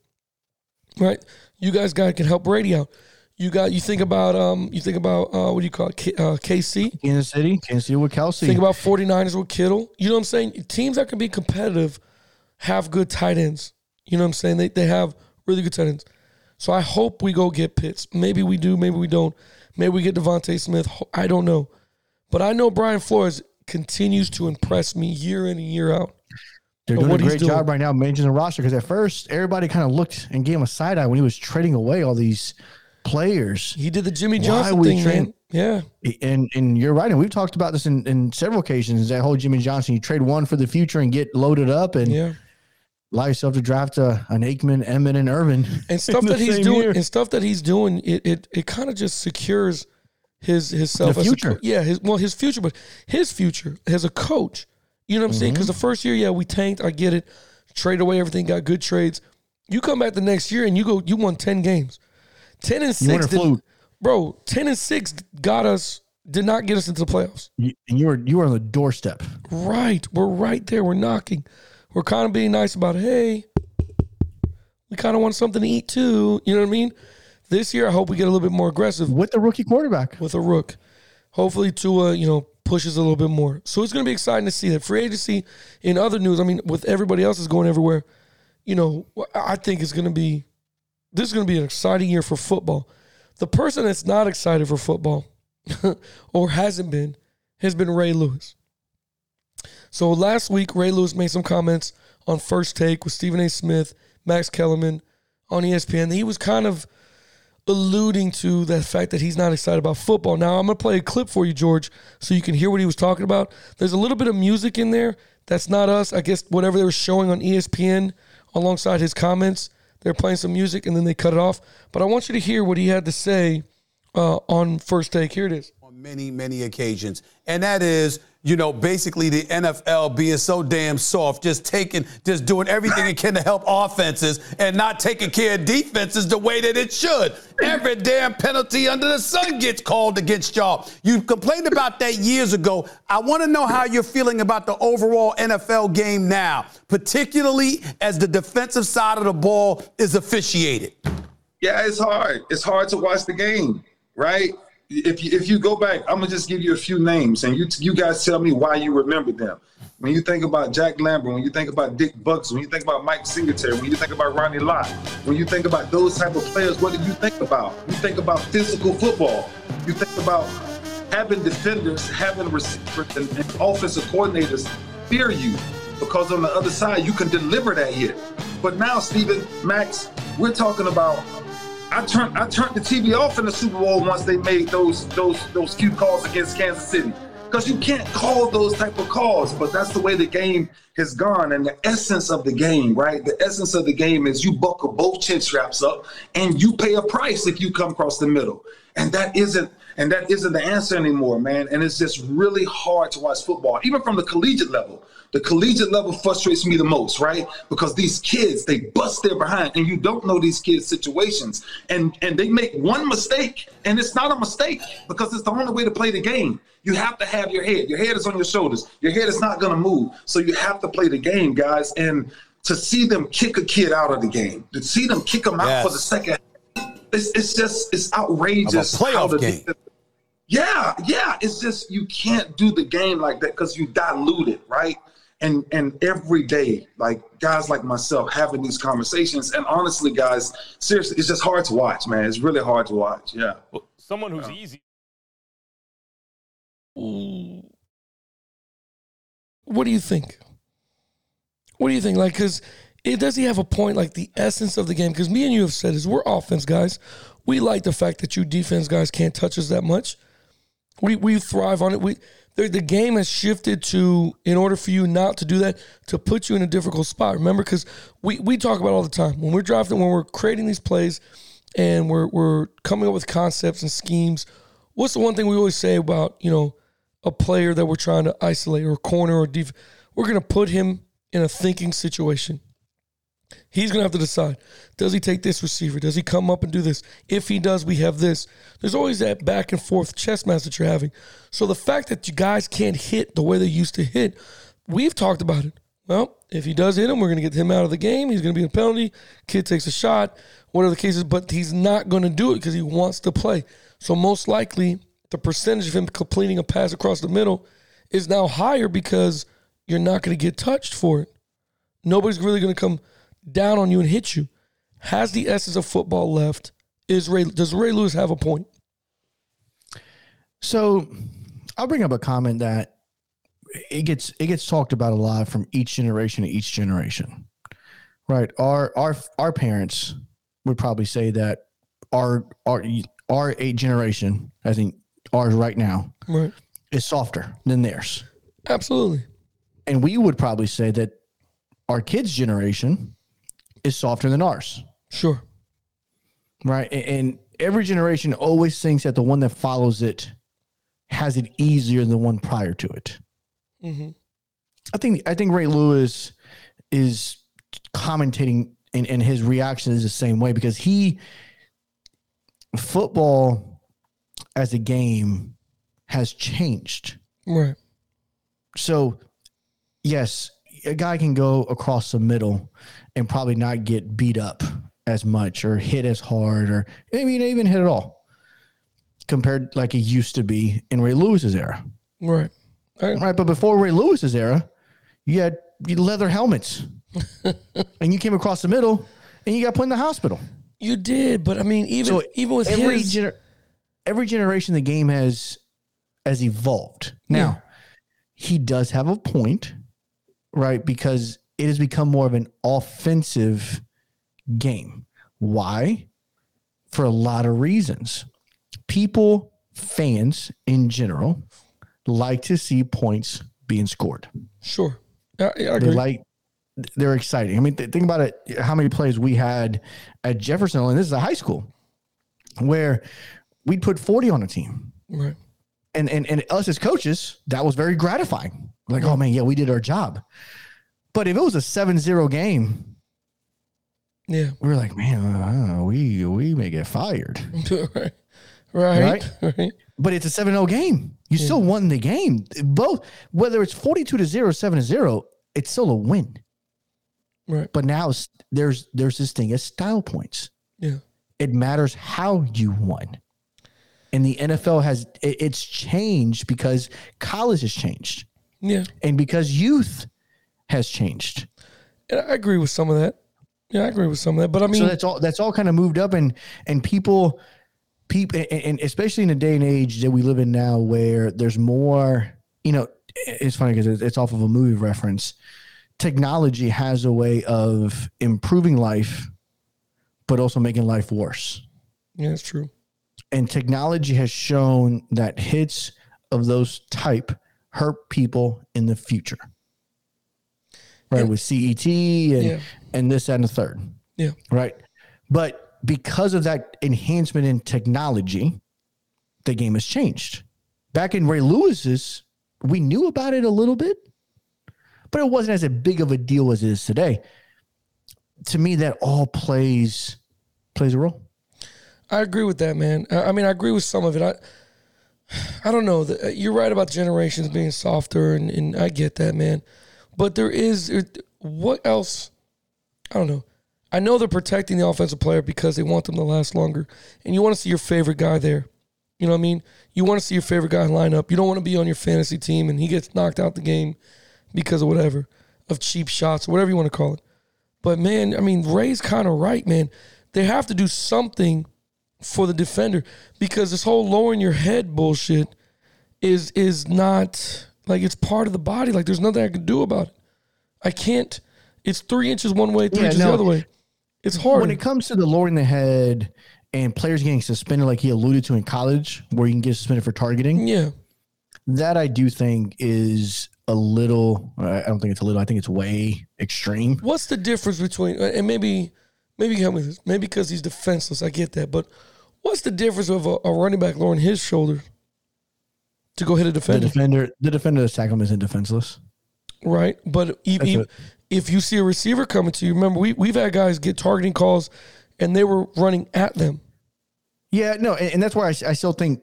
right? You guys got can help Brady out. You got you think about um you think about uh what do you call it K, uh, KC. Kansas City, Kansas City with Kelce. Think about 49ers with Kittle. You know what I'm saying? Teams that can be competitive have good tight ends. You know what I'm saying? They, they have really good tight ends. So I hope we go get Pitts. Maybe we do, maybe we don't. Maybe we get DeVonta Smith. I don't know. But I know Brian Flores continues to impress me year in and year out. They're doing what a great doing- job right now managing the roster because at first everybody kind of looked and gave him a side eye when he was trading away all these players. He did the Jimmy Johnson we thing, man. Yeah. And and you're right, and we've talked about this in, in several occasions. That whole Jimmy Johnson, you trade one for the future and get loaded up and Yeah. allow yourself to draft a, an Aikman, Emmett, and Irvin. and stuff that he's doing year. and stuff that he's doing it it, it kind of just secures his his self The as a future. co- yeah his well his future but his future as a coach. You know what i'm saying? Mm-hmm. because the first year yeah we tanked. I get it. Trade away everything got good trades. You come back the next year and you go you won 10 games. 10 and 6 You did- bro 10 and 6 got us did not get us into the playoffs. You, and you were you were on the doorstep. right. We're right there. We're knocking. We're kind of being nice about hey we kind of want something to eat too. You know what i mean this year i hope we get a little bit more aggressive with the rookie quarterback. with a rook. Hopefully Tua, you know, pushes a little bit more. So it's going to be exciting to see that free agency. In other news, I mean, with everybody else is going everywhere, you know, I think it's going to be this is going to be an exciting year for football. The person that's not excited for football or hasn't been has been Ray Lewis. So last week, Ray Lewis made some comments on First Take with Stephen A. Smith, Max Kellerman on ESPN. He was kind of alluding to the fact that he's not excited about football. Now, I'm going to play a clip for you, George, so you can hear what he was talking about. There's a little bit of music in there. That's not us. I guess whatever they were showing on ESPN alongside his comments, they're playing some music and then they cut it off. But I want you to hear what he had to say uh, on First Take. Here it is. on many, many occasions. And that is, you know, basically the NFL being so damn soft, just taking, just doing everything it can to help offenses and not taking care of defenses the way that it should. Every damn penalty under the sun gets called against y'all. You complained about that years ago. I want to know how you're feeling about the overall NFL game now, particularly as the defensive side of the ball is officiated. Yeah, it's hard. It's hard to watch the game, right? If you if you go back, I'm gonna just give you a few names, and you you guys tell me why you remember them. When you think about Jack Lambert, when you think about Dick Butkus, when you think about Mike Singletary, when you think about Ronnie Lott, when you think about those type of players, what do you think about? You think about physical football. You think about having defenders, having receivers, and, and offensive coordinators fear you because on the other side you can deliver that hit. But now, Stephen, Max, we're talking about. I turned I turned the TV off in the Super Bowl once they made those those those few calls against Kansas City because you can't call those type of calls. But that's the way the game has gone, and the essence of the game, right? The essence of the game is you buckle both chin straps up, and you pay a price if you come across the middle, and that isn't. And that isn't the answer anymore, man. And it's just really hard to watch football, even from the collegiate level. The collegiate level frustrates me the most, right? Because these kids, they bust their behind, and you don't know these kids' situations. And and they make one mistake, and it's not a mistake because it's the only way to play the game. You have to have your head. Your head is on your shoulders. Your head is not gonna move. So you have to play the game, guys. And to see them kick a kid out of the game, to see them kick them out for the second it's, it's just it's outrageous. Of a playoff the game. yeah, yeah. It's just you can't do the game like that because you dilute it, right? And and every day, like guys like myself having these conversations, and honestly, guys, seriously, it's just hard to watch, man. It's really hard to watch. Yeah. Well, someone who's easy. Ooh. What do you think? What do you think? Like, because it does he have a point? Like the essence of the game? Because me and you have said is we're offense guys. We like the fact that you defense guys can't touch us that much. We we thrive on it. We the, the game has shifted to in order for you not to do that to put you in a difficult spot. Remember, because we we talk about all the time when we're drafting when we're creating these plays and we're we're coming up with concepts and schemes. What's the one thing we always say about you know a player that we're trying to isolate or corner or def- We're going to put him in a thinking situation. He's going to have to decide does he take this receiver? Does he come up and do this? If he does, we have this. There's always that back and forth chess match that you're having. So the fact that you guys can't hit the way they used to hit, we've talked about it. Well, if he does hit him, we're going to get him out of the game. He's going to be in a penalty. Kid takes a shot, whatever the case is, but he's not going to do it because he wants to play. So most likely, the percentage of him completing a pass across the middle is now higher because you're not going to get touched for it. Nobody's really going to come down on you and hit you. Has the essence of football left? Is Ray does Ray Lewis have a point? So I'll bring up a comment that it gets it gets talked about a lot from each generation to each generation. Right. Our our our parents would probably say that our our our eight generation, I think ours right now, Right. is softer than theirs. Absolutely. And we would probably say that our kids' generation is softer than ours. Sure. Right. And every generation always thinks that the one that follows it has it easier than the one prior to it. hmm I think I think Ray Lewis is commentating and, and his reaction is the same way because he football as a game has changed. Right. So yes, a guy can go across the middle and probably not get beat up as much or hit as hard or maybe not even hit at all compared like it used to be in Ray Lewis's era. Right. I, Right, but before Ray Lewis's era, you had leather helmets, and you came across the middle, and you got put in the hospital. you did, but I mean, even So even with every his, gener- every generation, the game has has evolved. Now, he does have a point, right? Because it has become more of an offensive game. Why? For a lot of reasons. People, fans in general, like to see points being scored. sure. I, I They like they're exciting. I mean, th- think about it. How many plays we had at Jefferson, and this is a high school, where we'd put forty on a team, right. and and and us as coaches, that was very gratifying. Like, oh man, yeah, we did our job. But if it was a 7-0 game, Yeah. we were like, man, I don't know, we we may get fired. right. Right. Right. But it's a 7-0 game. You still won the game. Both whether it's 42 to 0, 7 to 0, it's still a win. Right. But now there's there's this thing as style points. Yeah. It matters how you won. And the NFL has it- it's changed because college has changed Yeah. and because youth has changed. And I agree with some of that. Yeah, I agree with some of that. But I mean, so that's all that's all kind of moved up and and people people and, and especially in the day and age that we live in now where there's more you know it's funny because it's off of a movie reference technology has a way of improving life but also making life worse yeah, it's true. and technology has shown that hits of those type hurt people in the future right Yeah. with CTE and Yeah. and this and the third Yeah. right but because of that enhancement in technology the game has changed back in ray lewis's we knew about it a little bit but it wasn't as a big of a deal as it is today to me that all plays plays a role I agree with that, man. I, mean, I agree with some of it. I, I don't know. You're right about generations being softer, and, and I get that, man. But there is what else? I don't know. I know they're protecting the offensive player because they want them to last longer, and you want to see your favorite guy there. You know what I mean? You want to see your favorite guy line up. You don't want to be on your fantasy team and he gets knocked out the game because of whatever, of cheap shots, or whatever you want to call it. But man, I mean, Ray's kind of right, man. They have to do something for the defender because this whole lowering your head bullshit is is not like it's part of the body. Like there's nothing I can do about it. I can't. It's three inches one way, three Yeah, inches no. the other way. It's hard. when it comes to the lowering the head and players getting suspended, like he alluded to in college, where you can get suspended for targeting, yeah, that I do think is a little. I don't think it's a little. I think it's way extreme. what's the difference between uh, and maybe maybe help me with this. Maybe because he's defenseless, I get that. But what's the difference of a, a running back lowering his shoulder to go hit a The defender? defender, the defender that's tackling him isn't defenseless. right? But if, if, you see a receiver coming to you, remember we we've had guys get targeting calls, and they were running at them. Yeah, no, and, and that's why I, I, still think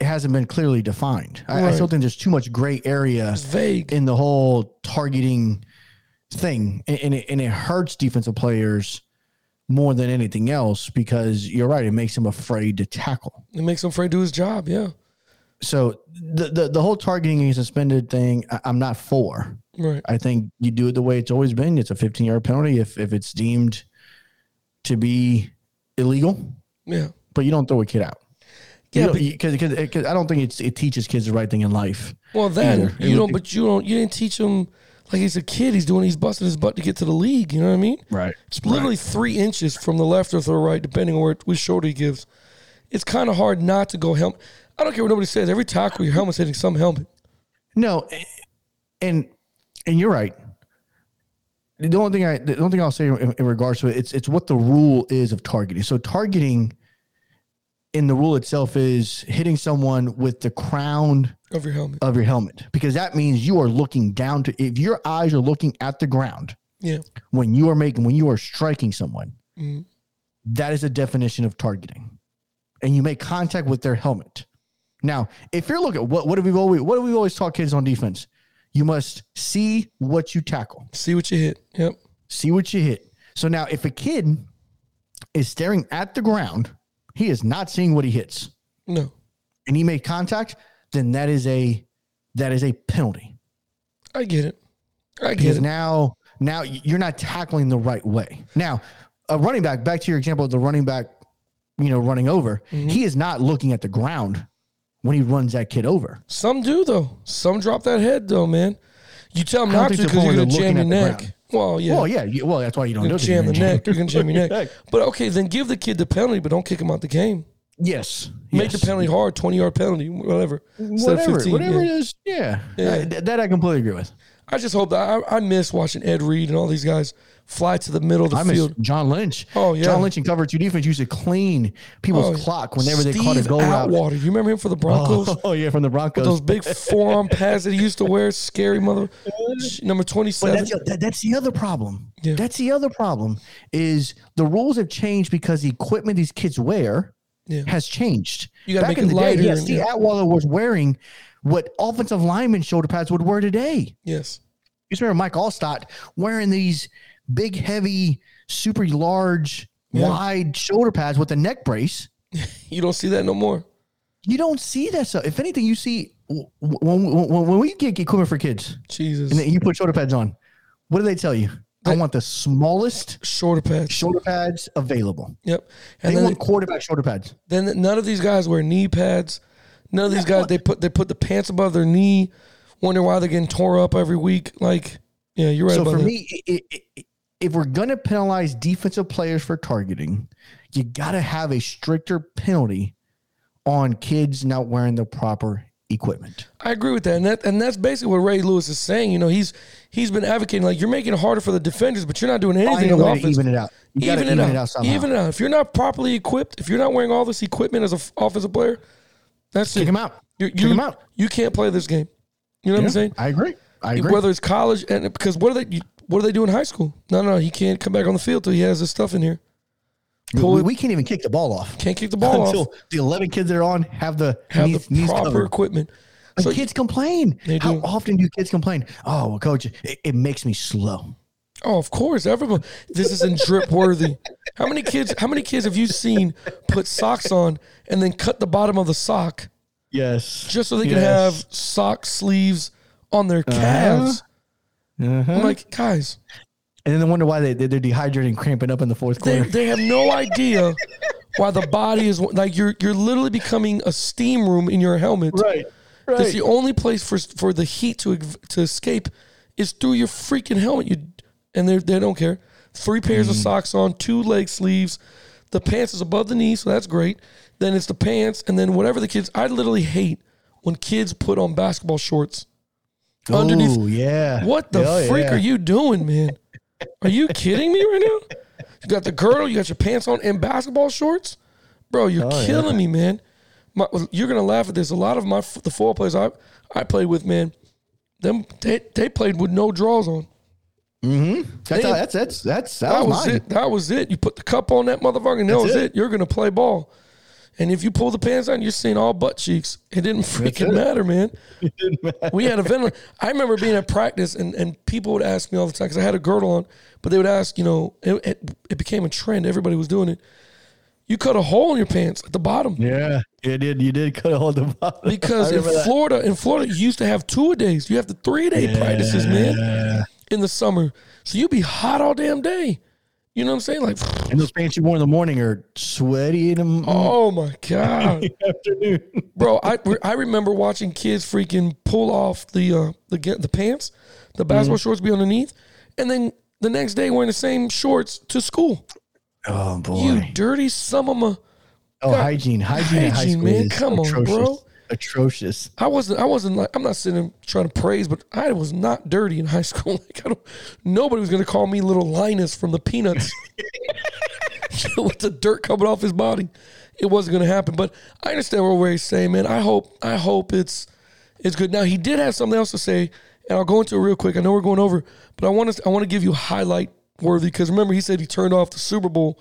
it hasn't been clearly defined. I, I still think there's too much gray area It's vague. in the whole targeting thing, and, and, it, and it hurts defensive players more than anything else because you're right, it makes them afraid to tackle. It makes him afraid to do his job. Yeah, So the the, the whole targeting and suspended thing, I, I'm not for. right. I think you do it the way it's always been. It's a 15 yard penalty if if it's deemed to be illegal, Yeah, but you don't throw a kid out. Yeah, because because I don't think it's it teaches kids the right thing in life. Well, then either. you don't. But you don't. You didn't teach him like he's a kid. He's doing. He's busting his butt to get to the league. You know what I mean? Right. It's literally three inches from the left or the right, depending on where which shoulder he gives. It's kind of hard not to go helmet. I don't care what nobody says. Every tackle, your helmet's hitting some helmet. No, and and you're right. The only thing I the only thing I'll say in, in regards to it, it's it's what the rule is of targeting. So targeting in the rule itself is hitting someone with the crown Of your helmet. of your helmet because that means you are looking down to if your eyes are looking at the ground Yeah. when you are making when you are striking someone Mhm. that is a definition of targeting and you make contact with their helmet now if you're looking what what have we always what have we always taught kids on defense you must see what you tackle See what you hit. Yep. see what you hit so now if a kid is staring at the ground he is not seeing what he hits No. and he made contact then that is a that is a penalty I get it. I get because it. now now you're not tackling the right way. Now, a running back, back to your example of the running back, you know, running over, Mm-hmm. he is not looking at the ground when he runs that kid over. Some do though. Some drop that head though, man. You tell them don't to because you're gonna looking jam your at the neck. ground. Well, yeah. Well, yeah, you, well, that's why you don't You're do jam the neck. You're gonna jam your neck. But okay, then give the kid the penalty, but don't kick him out the game. Yes, Make yes. the penalty hard, twenty yard penalty, whatever. Whatever, 15, whatever yeah. it is, yeah, Yeah. I- that I completely agree with. I just hope that I, I miss watching Ed Reed and all these guys fly to the middle of the I field. John Lynch. Oh, yeah. John Lynch in cover two defense used to clean people's Oh, clock whenever they Steve caught a goal route. Atwater. You remember him for the Broncos? Oh yeah, from the Broncos. Those big forearm pads that he used to wear, scary mother. Number twenty-seven. that's, that, that's the other problem. Yeah. That's the other problem is the rules have changed because the equipment these kids wear Yeah. has changed. You gotta Back make in it the lighter day, Steve yeah. Atwater was wearing what offensive lineman shoulder pads would wear today. Yes. You remember Mike Alstott wearing these big, heavy, super large, Yeah. wide shoulder pads with a neck brace. You don't see that no more. You don't see that stuff. If anything, you see when, when, when, we get equipment for kids Jesus. and you put shoulder pads on, what do they tell you? I want the smallest Shorter pads. shoulder pads available. Yep. And They then, want quarterback shoulder pads. then none of these guys wear knee pads. None of these guys they put they put the pants above their knee. Wonder why they're getting tore up every week. Like, yeah, you're right so for that. me, i i if we're gonna penalize defensive players for targeting, you got to have a stricter penalty on kids not wearing the proper equipment. I agree with that, and that and that's basically what Ray Lewis is saying. You know, he's he's been advocating like you're making it harder for the defenders, but you're not doing anything on to offense. even it out. You even, it, out. somehow. Even it out. If you're not properly equipped, if you're not wearing all this equipment as an offensive player, that's Kick it. him out. You, Kick you, him out. You can't play this game. You know what I'm saying? I agree. I agree. Whether it's college and because what are they? you- What do they do in high school? No, no, he can't come back on the field till he has his stuff in here. we, we can't even kick the ball off Can't kick the ball until off. the eleven kids that are on have the Have knees, the knees proper covered. equipment. But So kids complain. They How often do kids complain? Oh, well, coach, it, it makes me slow. Oh, of course, everyone. This isn't drip worthy. How many kids? How many kids have you seen put socks on and then cut the bottom of the sock Yes. just so they can have sock sleeves on their calves? Uh-huh. I'm like, guys, And then they wonder why they, they're dehydrating, cramping up in the fourth they, quarter. they have no idea why the body is like you're you're literally becoming a steam room in your helmet. right. Right. That's the only place for for the heat to to escape is through your freaking helmet. You and they they don't care. Three pairs of Mm. socks on, two leg sleeves. The pants is above the knee, so that's great. Then it's the pants, and then whatever the kids. I literally hate when kids put on basketball shorts underneath. Ooh, yeah. What the Hell freak yeah. are you doing, man? Are you kidding me right now? You got the girdle, you got your pants on, and basketball shorts, bro. You're Oh, killing me, man. My, you're gonna laugh at this. A lot of my the four players I I played with, man, them they, they played with no draws on. Mm-hmm. That's, They- that's that's that's that, That was, it. That was it. You put the cup on that motherfucker, and that That's was it. it. You're gonna play ball. And if you pull the pants down, you're seeing all butt cheeks. It didn't freaking it. matter, man. We had a vent. I remember being at practice, and, and people would ask me all the time because I had a girdle on, but they would ask, you know, it, it, it became a trend. Everybody was doing it. You cut a hole in your pants at the bottom Yeah, you did. You did cut a hold of the bottom. because in that. Florida, in Florida, you used to have two a days. You have the three a day practices, man, in the summer. So you'd be hot all damn day. You know what I'm saying? Like, And those pants you wore in the morning are sweaty in the oh my god, afternoon. bro! I I remember watching kids freaking pull off the uh the get the pants, the basketball shorts be underneath, and then the next day wearing the same shorts to school. Oh boy. You dirty some of my. oh, hygiene. Hygiene high Hygiene, man. Come on, atrocious. bro. Atrocious. I wasn't. I wasn't like. I'm not sitting trying to praise, but I was not dirty in high school. Like I don't. Nobody was gonna call me little Linus from the Peanuts with the dirt coming off his body. It wasn't gonna happen. But I understand what he's saying, man. I hope. I hope it's it's good. Now he did have something else to say, and I'll go into it real quick. I know we're going over, but I want to. I want to give you highlight worthy because remember he said he turned off the Super Bowl,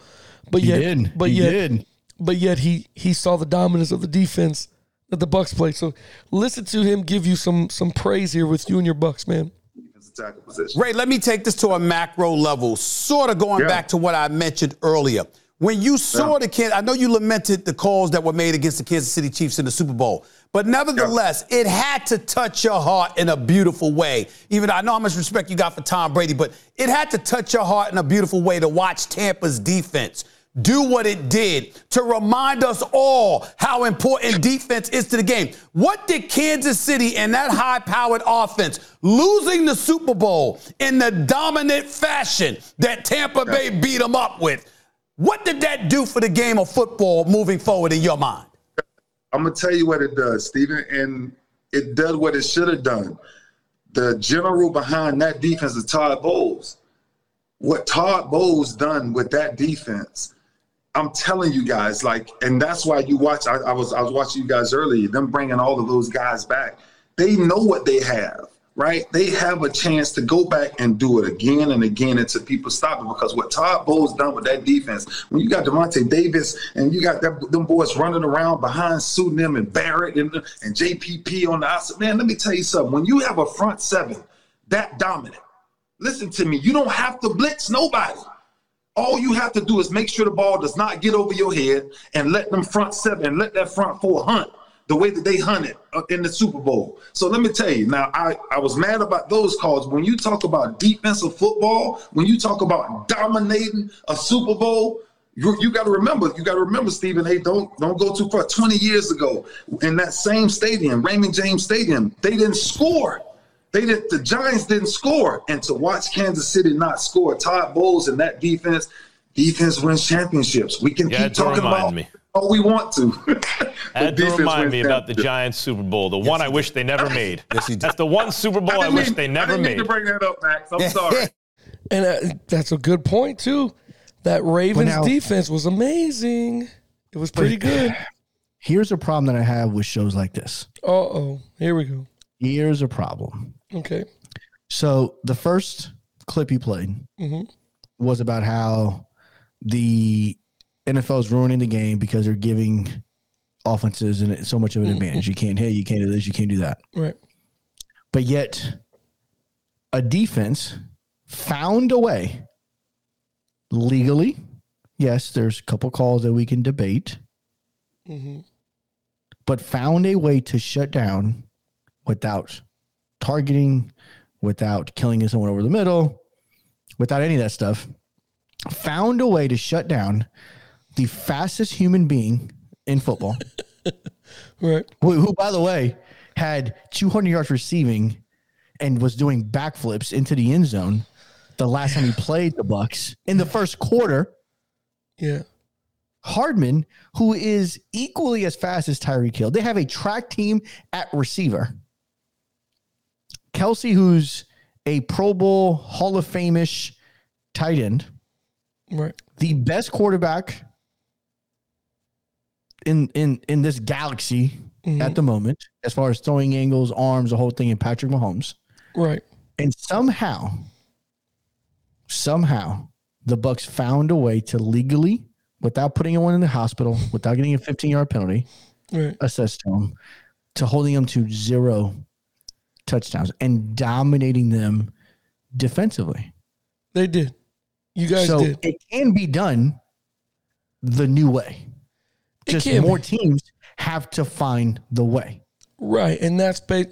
but He yet, did. but he yet, did. but yet he he saw the dominance of the defense that the Bucs played. So listen to him give you some some praise here with you and your Bucs, man. Defensive tackle position. Ray, let me take this to a macro level, sort of going Yeah. back to what I mentioned earlier. When you saw the kid, I know you lamented the calls that were made against the Kansas City Chiefs in the Super Bowl, but nevertheless, it had to touch your heart in a beautiful way. Even though I know how much respect you got for Tom Brady, but it had to touch your heart in a beautiful way to watch Tampa's defense do what it did to remind us all how important defense is to the game. What did Kansas City and that high powered offense losing the Super Bowl in the dominant fashion that Tampa Bay beat them up with? What did that do for the game of football moving forward in your mind? I'm gonna tell you what it does, Stephen, and it does what it should have done. The general behind that defense is Todd Bowles. What Todd Bowles done with that defense, I'm telling you guys, like, and that's why you watch. I, I was I was watching you guys earlier. Them bringing all of those guys back. They know what they have, right? They have a chance to go back and do it again and again until people stop it. Because what Todd Bowles done with that defense, when you got Devontae Davis and you got that, them boys running around behind pseudonym and Barrett and, and JPP on the outside, man, let me tell you something. When you have a front seven that dominant, listen to me, you don't have to blitz nobody. All you have to do is make sure the ball does not get over your head and let them front seven, let that front four hunt the way that they hunted in the Super Bowl. So let me tell you, now I, I was mad about those calls. When you talk about defensive football, when you talk about dominating a Super Bowl, you, you got to remember, you got to remember, Stephen. Hey, don't don't go too far. Twenty years ago, in that same stadium, Raymond James Stadium, they didn't score. They did. The Giants didn't score, and to watch Kansas City not score, Todd Bowles and that defense, defense wins championships. We can You keep talking about me. all we want to. I had to remind me about the. Giants Super Bowl, the one I wish they never made. Yes, you did. That's the one Super Bowl I, didn't wish mean- they never I didn't made. mean to bring that up, Max. I'm sorry. And uh, that's a good point too. That Ravens now- defense was amazing. It was pretty good. Here's a problem that I have with shows like this. Uh oh, here we go. Here's a problem. Okay. So the first clip he played Mhm. was about how the NFL is ruining the game because they're giving offenses and so much of an advantage. You can't hit, you can't do this, you can't do that. Right. But yet, a defense found a way legally. Yes, there's a couple calls that we can debate, hmm but found a way to shut down without targeting, without killing someone over the middle, without any of that stuff. Found a way to shut down the fastest human being in football, Right. who, who, by the way, had 200 yards receiving and was doing backflips into the end zone the last time he played the Bucs in the first quarter. Yeah. Hardman, who is equally as fast as Tyreek Hill. They have a track team at receiver. Kelce, who's a Pro Bowl Hall of Fame-ish tight end, Right. the best quarterback in in in this galaxy mm-hmm. at the moment, as far as throwing angles, arms, the whole thing, in Patrick Mahomes. Right. And somehow, somehow, the Bucs found a way to legally, without putting anyone in the hospital, without getting a 15 yard penalty Right. assessed to them, to holding them to zero touchdowns and dominating them defensively. They did. You guys so did. it can be done the new way. It Just can more be. teams have to find the way. Right, and that's ba-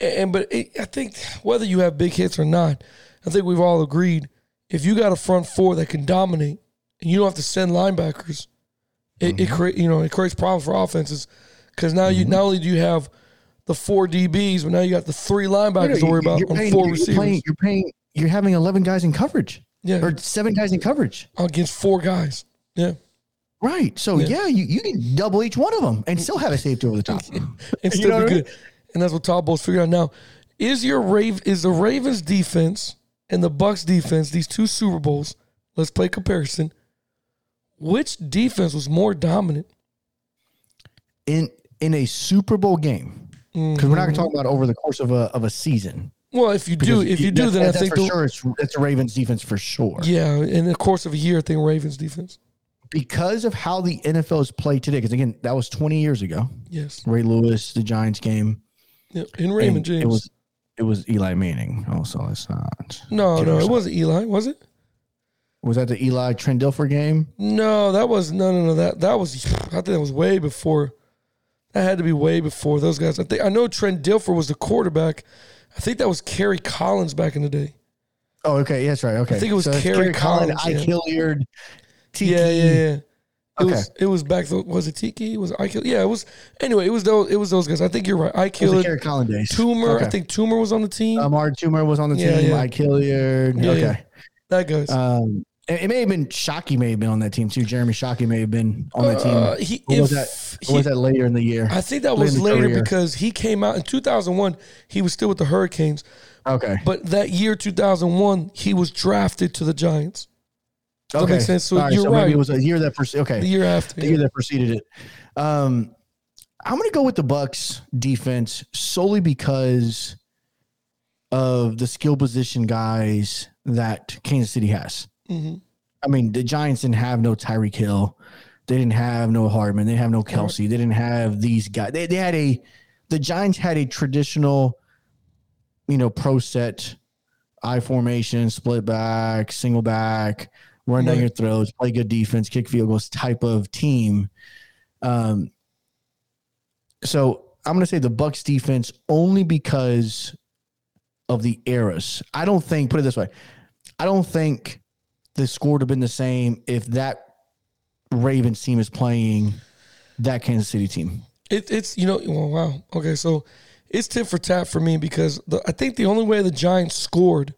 and but it, I think whether you have big hits or not, I think we've all agreed if you got a front four that can dominate and you don't have to send linebackers, it, Mm-hmm. it create you know it creates problems for offenses because now you not only do you have the four DBs, but now you got the three linebackers to worry about on paying- four you're receivers Playing, you're paying. You're having eleven guys in coverage. Yeah. or seven guys in coverage. against four guys. Yeah, Right. So Yeah. yeah, you, you can double each one of them and still have a safety over the top. and You know be what I mean? good. And that's what Todd Bowles figured out. Now, is your Rave is the Ravens defense and the Bucs defense these two Super Bowls? Let's play comparison. Which defense was more dominant? in in a Super Bowl game Mm-hmm. because we're not going to talk about over the course of a of a season. Well, if you do, Because if you do, then I think for sure it's it's the Ravens defense for sure. yeah, in the course of a year, I think Ravens defense. Because of how the NFL is played today, because again, that was 20 years ago. Yes, Ray Lewis, the Giants game. yeah. in Raymond and James. It was it was Eli Manning. Also, it's not. no, no, it wasn't Eli, was it? Was that the Eli Trent Dilfer game? No, that was no, no, no. That that was. I think that was way before. That had to be way before those guys. I think I know Trent Dilfer was the quarterback. I think that was Kerry Collins back in the day. Oh, okay. Yes, right. Okay. I think it was it's Kerry Collins, I yeah. Hilliard. Tiki. Yeah, yeah, yeah. It Okay. was it was back. th- Was it Tiki? Was it I kill? Yeah, it was. Anyway, it was those. It was those guys. I think you're right. I It was Kerry Collins days. Toomer. Okay. I think Toomer was on the team. Amani Toomer was on the Yeah, team. yeah. Mike Hilliard. Yeah, okay. that goes. Um, it, may have been Shockey. May have been on that team too. Jeremy Shockey may have been on that team. Uh, he, or was that? he- was that later in the year? I think that was later career. because he came out in 2001. He was still with the Hurricanes, Okay. but that year 2001, he was drafted to the Giants. that okay. makes sense? So right, you're so maybe it was a year that preceded. Okay. The year after, the year that preceded it. Um, I'm going to go with the Bucs defense solely because of the skill position guys that Kansas City has. Mhm. I mean, the Giants didn't have no Tyreek Hill. They didn't have no Hardman. They didn't have no Kelce. They didn't have these guys. They, they had a, the Giants had a traditional, you know, pro set, I formation, split back, single back, run down your throws, play good defense, kick field goals type of team. Um, so I'm going to say the Bucs defense only because of the eras. I don't think. Put it this way, I don't think the score would have been the same if that Ravens team is playing that Kansas City team. It, it's you know well, wow okay so it's tip for tap for me because the, I think the only way the Giants scored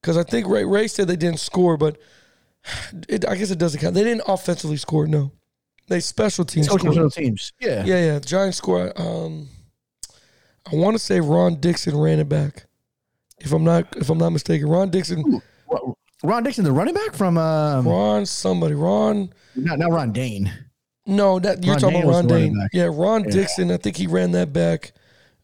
because I think Ray, Ray said they didn't score but it, I guess it doesn't count they didn't offensively score no they special teams Special scored. teams, yeah. yeah yeah Giants score um I want to say Ron Dixon ran it back if I'm not if I'm not mistaken Ron Dixon What, Ron Dixon, the running back from um, Ron somebody Ron not not Ron Dayne. No, that you're Ron talking Dayne about Ron Dayne. Yeah, Ron Yeah. Dixon. I think he ran that back,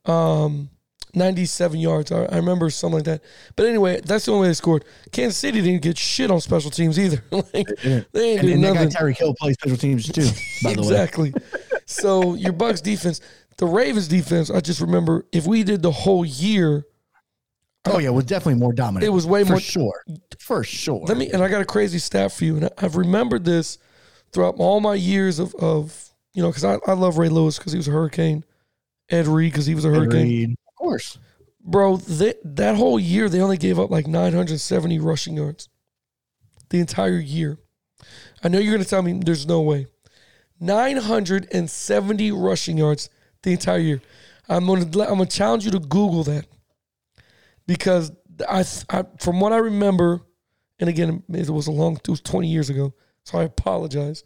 um, 97 yards. I, I remember something like that. But anyway, that's the only way they scored. Kansas City didn't get shit on special teams either. like, they ain't And, do and that guy nothing. Tyreek Hill plays special teams too. By the way, exactly. so your Bucs defense, the Ravens defense. I just remember if we did the whole year, oh yeah, it was definitely more dominant. It was way for more- sure, for sure. Let me, and I got a crazy stat for you, and I- I've remembered this throughout all my years of, of you know, because I, I love Ray Lewis because he was a Hurricane, Ed Reed because he was a Hurricane. Agreed. Of course. Bro, they, that whole year they only gave up like 970 rushing yards. The entire year. I know you're going to tell me there's no way. 970 rushing yards the entire year. I'm going to I'm going to challenge you to Google that because I, I from what I remember, and again it was a long it was 20 years ago, so I apologize,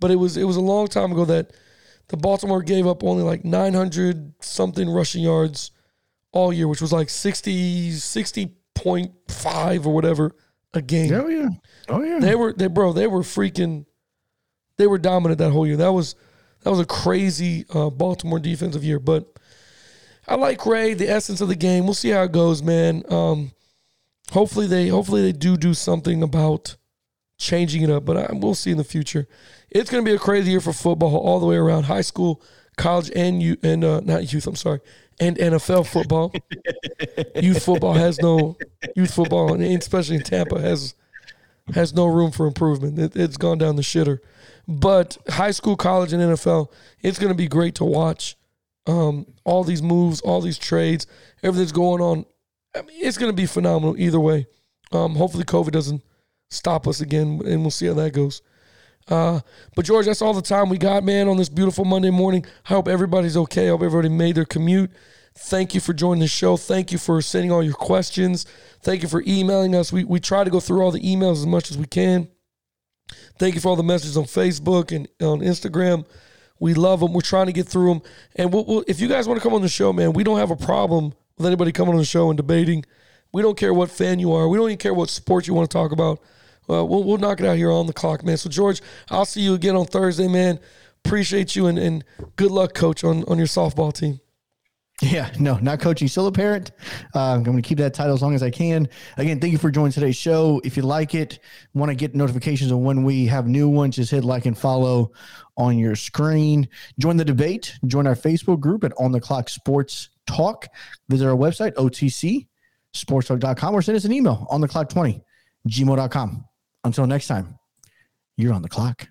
but it was it was a long time ago that the Baltimore gave up only like 900 something rushing yards all year, which was like 60, 60.5 or whatever a game. Oh yeah. Oh yeah. They were they bro, they were freaking they were dominant that whole year. That was that was a crazy uh, Baltimore defensive year. But I like Ray, the essence of the game. We'll see how it goes, man. Um, hopefully they hopefully they do do something about changing it up, but I, we'll see in the future. It's going to be a crazy year for football all the way around, high school, college, and you and uh, not youth. I'm sorry, and NFL football. youth football has no youth football, and especially in Tampa has has no room for improvement. It, it's gone down the shitter. But high school, college, and NFL, it's going to be great to watch. Um, all these moves, all these trades, everything's going on. I mean, it's going to be phenomenal either way. Um, hopefully, COVID doesn't stop us again, and we'll see how that goes. Uh, but George, that's all the time we got, man, on this beautiful Monday morning. I hope everybody's okay. I hope everybody made their commute. Thank you for joining the show. Thank you for sending all your questions. Thank you for emailing us. We we try to go through all the emails as much as we can. Thank you for all the messages on Facebook and on Instagram. We love them. We're trying to get through them. And we'll, we'll, if you guys want to come on the show, man, we don't have a problem with anybody coming on the show and debating. We don't care what fan you are. We don't even care what sport you want to talk about. Uh, we'll, we'll knock it out here on the clock, man. So, George, I'll see you again on Thursday, man. Appreciate you and, and good luck, coach, on, on your softball team. Yeah, no, not coaching, still a parent. Uh, I'm going to keep that title as long as I can. Again, thank you for joining today's show. If you like it, want to get notifications on when we have new ones, just hit like and follow on your screen. Join the debate. Join our Facebook group at On the Clock Sports Talk. Visit our website, otcsportstalk.com, or send us an email on the clock 20 gmail.com. Until next time, you're on the clock.